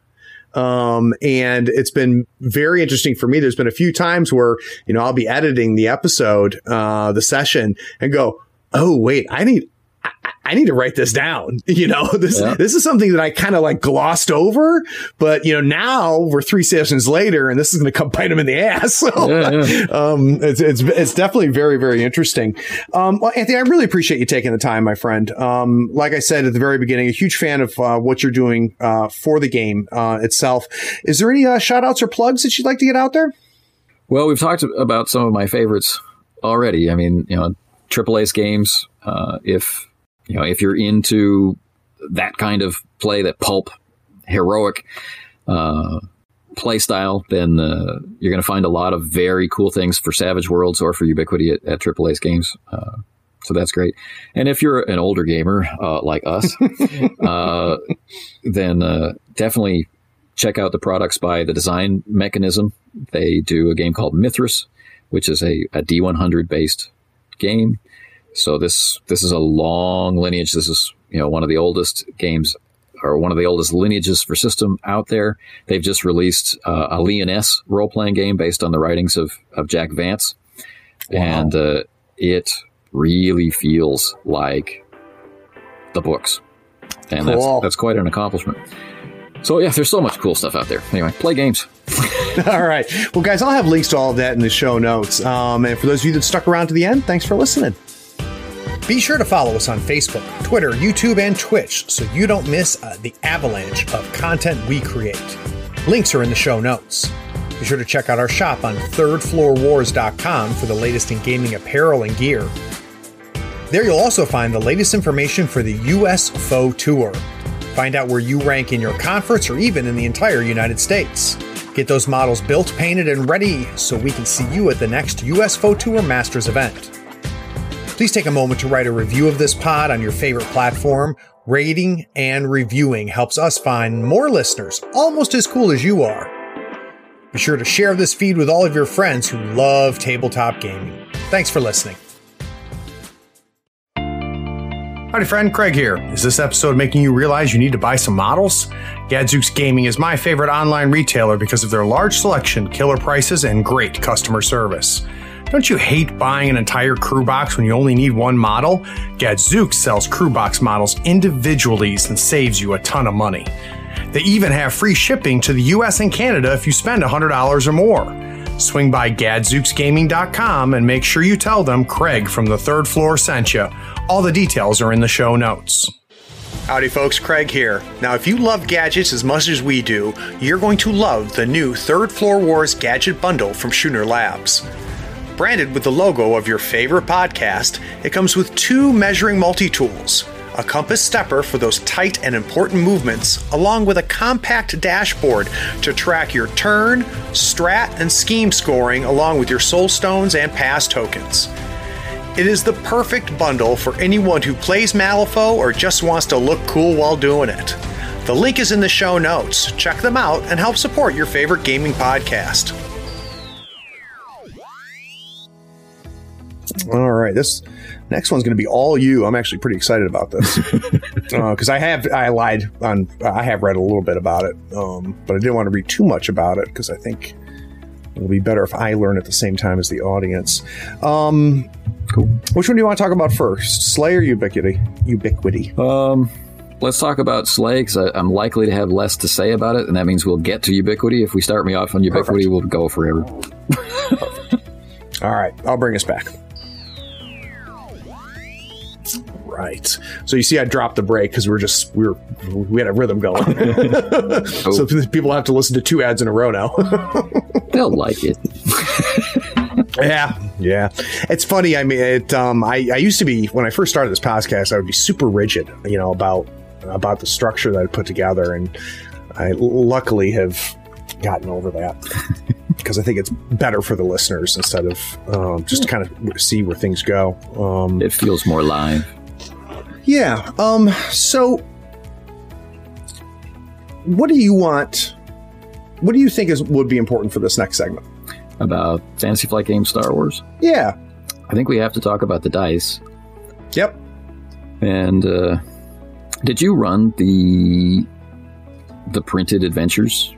S2: Um, and it's been very interesting for me. There's been a few times where, you know, I'll be editing the episode, uh, the session and go, Oh, wait, I need, I need to write this down. You know, this yeah. this is something that I kind of like glossed over, but you know, now we're three sessions later, and this is going to come bite them in the ass. So, yeah, yeah. um, it's it's it's definitely very very interesting. Um, well, Anthony, I really appreciate you taking the time, my friend. Um, like I said at the very beginning, a huge fan of uh, what you're doing uh, for the game uh, itself. Is there any uh, shout outs or plugs that you'd like to get out there?
S1: Well, we've talked about some of my favorites already. I mean, you know, Triple Ace games. Uh, if you know, if you're into that kind of play, that pulp heroic uh, play style, then uh, you're going to find a lot of very cool things for Savage Worlds or for Ubiquity at, at Ace Games. Uh, So that's great. And if you're an older gamer uh, like us, uh, then uh, definitely check out the products by the Design Mechanism. They do a game called Mythras, which is a, a D100 based game. So this this is a long lineage. This is you know one of the oldest games or one of the oldest lineages for system out there. They've just released uh, a Lyonesse role playing game based on the writings of of Jack Vance, wow. and uh, it really feels like the books, and cool. that's that's quite an accomplishment. So yeah, there's so much cool stuff out there. Anyway, play games.
S2: all right. Well, guys, I'll have links to all of that in the show notes. Um, and for those of you that stuck around to the end, thanks for listening. Be sure to follow us on Facebook, Twitter, YouTube, and Twitch so you don't miss uh, the avalanche of content we create. Links are in the show notes. Be sure to check out our shop on thirdfloorwars.com for the latest in gaming apparel and gear. There you'll also find the latest information for the US FOE Tour. Find out where you rank in your conference or even in the entire United States. Get those models built, painted, and ready so we can see you at the next US FOE Tour Masters event. Please take a moment to write a review of this pod on your favorite platform. Rating and reviewing helps us find more listeners almost as cool as you are. Be sure to share this feed with all of your friends who love tabletop gaming. Thanks for listening. Howdy, friend. Craig here. Is this episode making you realize you need to buy some models? Gadzooks Gaming is my favorite online retailer because of their large selection, killer prices, and great customer service. Don't you hate buying an entire crew box when you only need one model? Gadzooks sells crew box models individually and saves you a ton of money. They even have free shipping to the US and Canada if you spend $100 or more. Swing by gadzooksgaming.com and make sure you tell them Craig from the third floor sent you. All the details are in the show notes. Howdy, folks. Craig here. Now, if you love gadgets as much as we do, you're going to love the new Third Floor Wars Gadget Bundle from Schooner Labs. Branded with the logo of your favorite podcast, it comes with two measuring multi tools a compass stepper for those tight and important movements, along with a compact dashboard to track your turn, strat, and scheme scoring, along with your soul stones and pass tokens. It is the perfect bundle for anyone who plays Malifaux or just wants to look cool while doing it. The link is in the show notes. Check them out and help support your favorite gaming podcast. All right, this Next one's going to be all you. I'm actually pretty excited about this because uh, I have I lied on I have read a little bit about it, um, but I didn't want to read too much about it because I think it'll be better if I learn at the same time as the audience. Um, cool. Which one do you want to talk about first, Slay or Ubiquity? Ubiquity.
S1: Um, let's talk about Slay because I'm likely to have less to say about it, and that means we'll get to Ubiquity. If we start me off on Ubiquity, Perfect. we'll go forever.
S2: All right, I'll bring us back right. So you see, I dropped the break because we are just we were we had a rhythm going. oh. So people have to listen to two ads in a row now.
S1: They'll like it.
S2: yeah, yeah. It's funny. I mean, it. Um, I I used to be when I first started this podcast, I would be super rigid, you know, about about the structure that I put together, and I luckily have gotten over that because I think it's better for the listeners instead of um, just to kind of see where things go. Um,
S1: it feels more live.
S2: Yeah. Um. So, what do you want? What do you think is would be important for this next segment?
S1: About Fantasy Flight Game Star Wars?
S2: Yeah.
S1: I think we have to talk about the dice.
S2: Yep.
S1: And uh, did you run the the printed adventures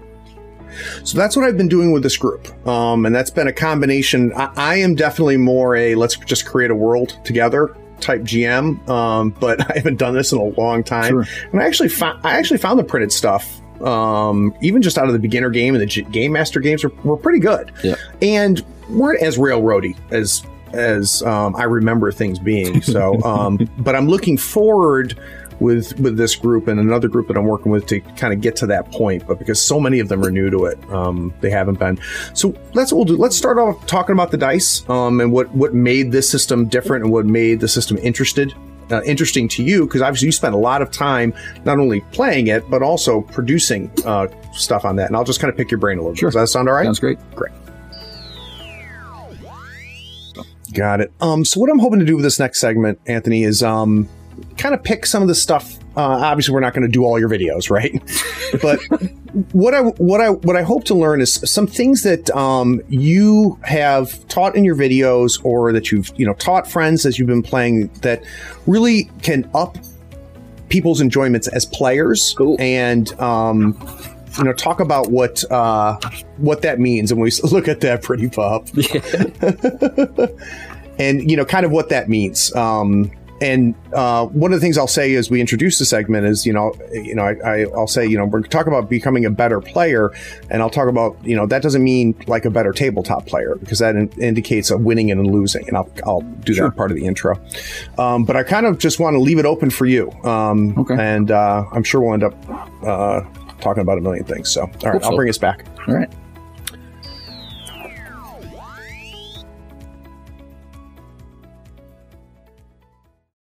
S2: so that's what I've been doing with this group. Um, and that's been a combination. I, I, am definitely more a let's just create a world together type GM, um, but I haven't done this in a long time. Sure. And I actually found I actually found the printed stuff. Um, even just out of the beginner game and the G- game master games were, were pretty good.
S1: Yeah.
S2: And weren't as railroady as as um, I remember things being. So, um, but I'm looking forward with with this group and another group that I'm working with to kind of get to that point. But because so many of them are new to it, um, they haven't been. So that's what we'll do. Let's start off talking about the dice um, and what what made this system different and what made the system interested. Uh, interesting to you because obviously you spent a lot of time not only playing it but also producing uh, stuff on that. And I'll just kind of pick your brain a little
S1: sure.
S2: bit. Does that sound all right?
S1: Sounds great.
S2: Great. Got it. Um, so what I'm hoping to do with this next segment, Anthony, is um, kind of pick some of the stuff. Uh, obviously, we're not going to do all your videos, right? but what I what I what I hope to learn is some things that um, you have taught in your videos, or that you've you know taught friends as you've been playing that really can up people's enjoyments as players,
S1: Cool.
S2: and um, you know talk about what uh, what that means. And we look at that pretty pop and you know kind of what that means um, and uh, one of the things I'll say as we introduce the segment is, you know, you know, I, I, I'll say, you know, we're talking about becoming a better player, and I'll talk about, you know, that doesn't mean like a better tabletop player because that in- indicates a winning and a losing, and I'll, I'll do that part of the intro. Um, but I kind of just want to leave it open for you, um,
S1: Okay.
S2: and uh, I'm sure we'll end up uh, talking about a million things. So, all right,
S1: Hope
S2: I'll
S1: so.
S2: bring us back.
S1: All right.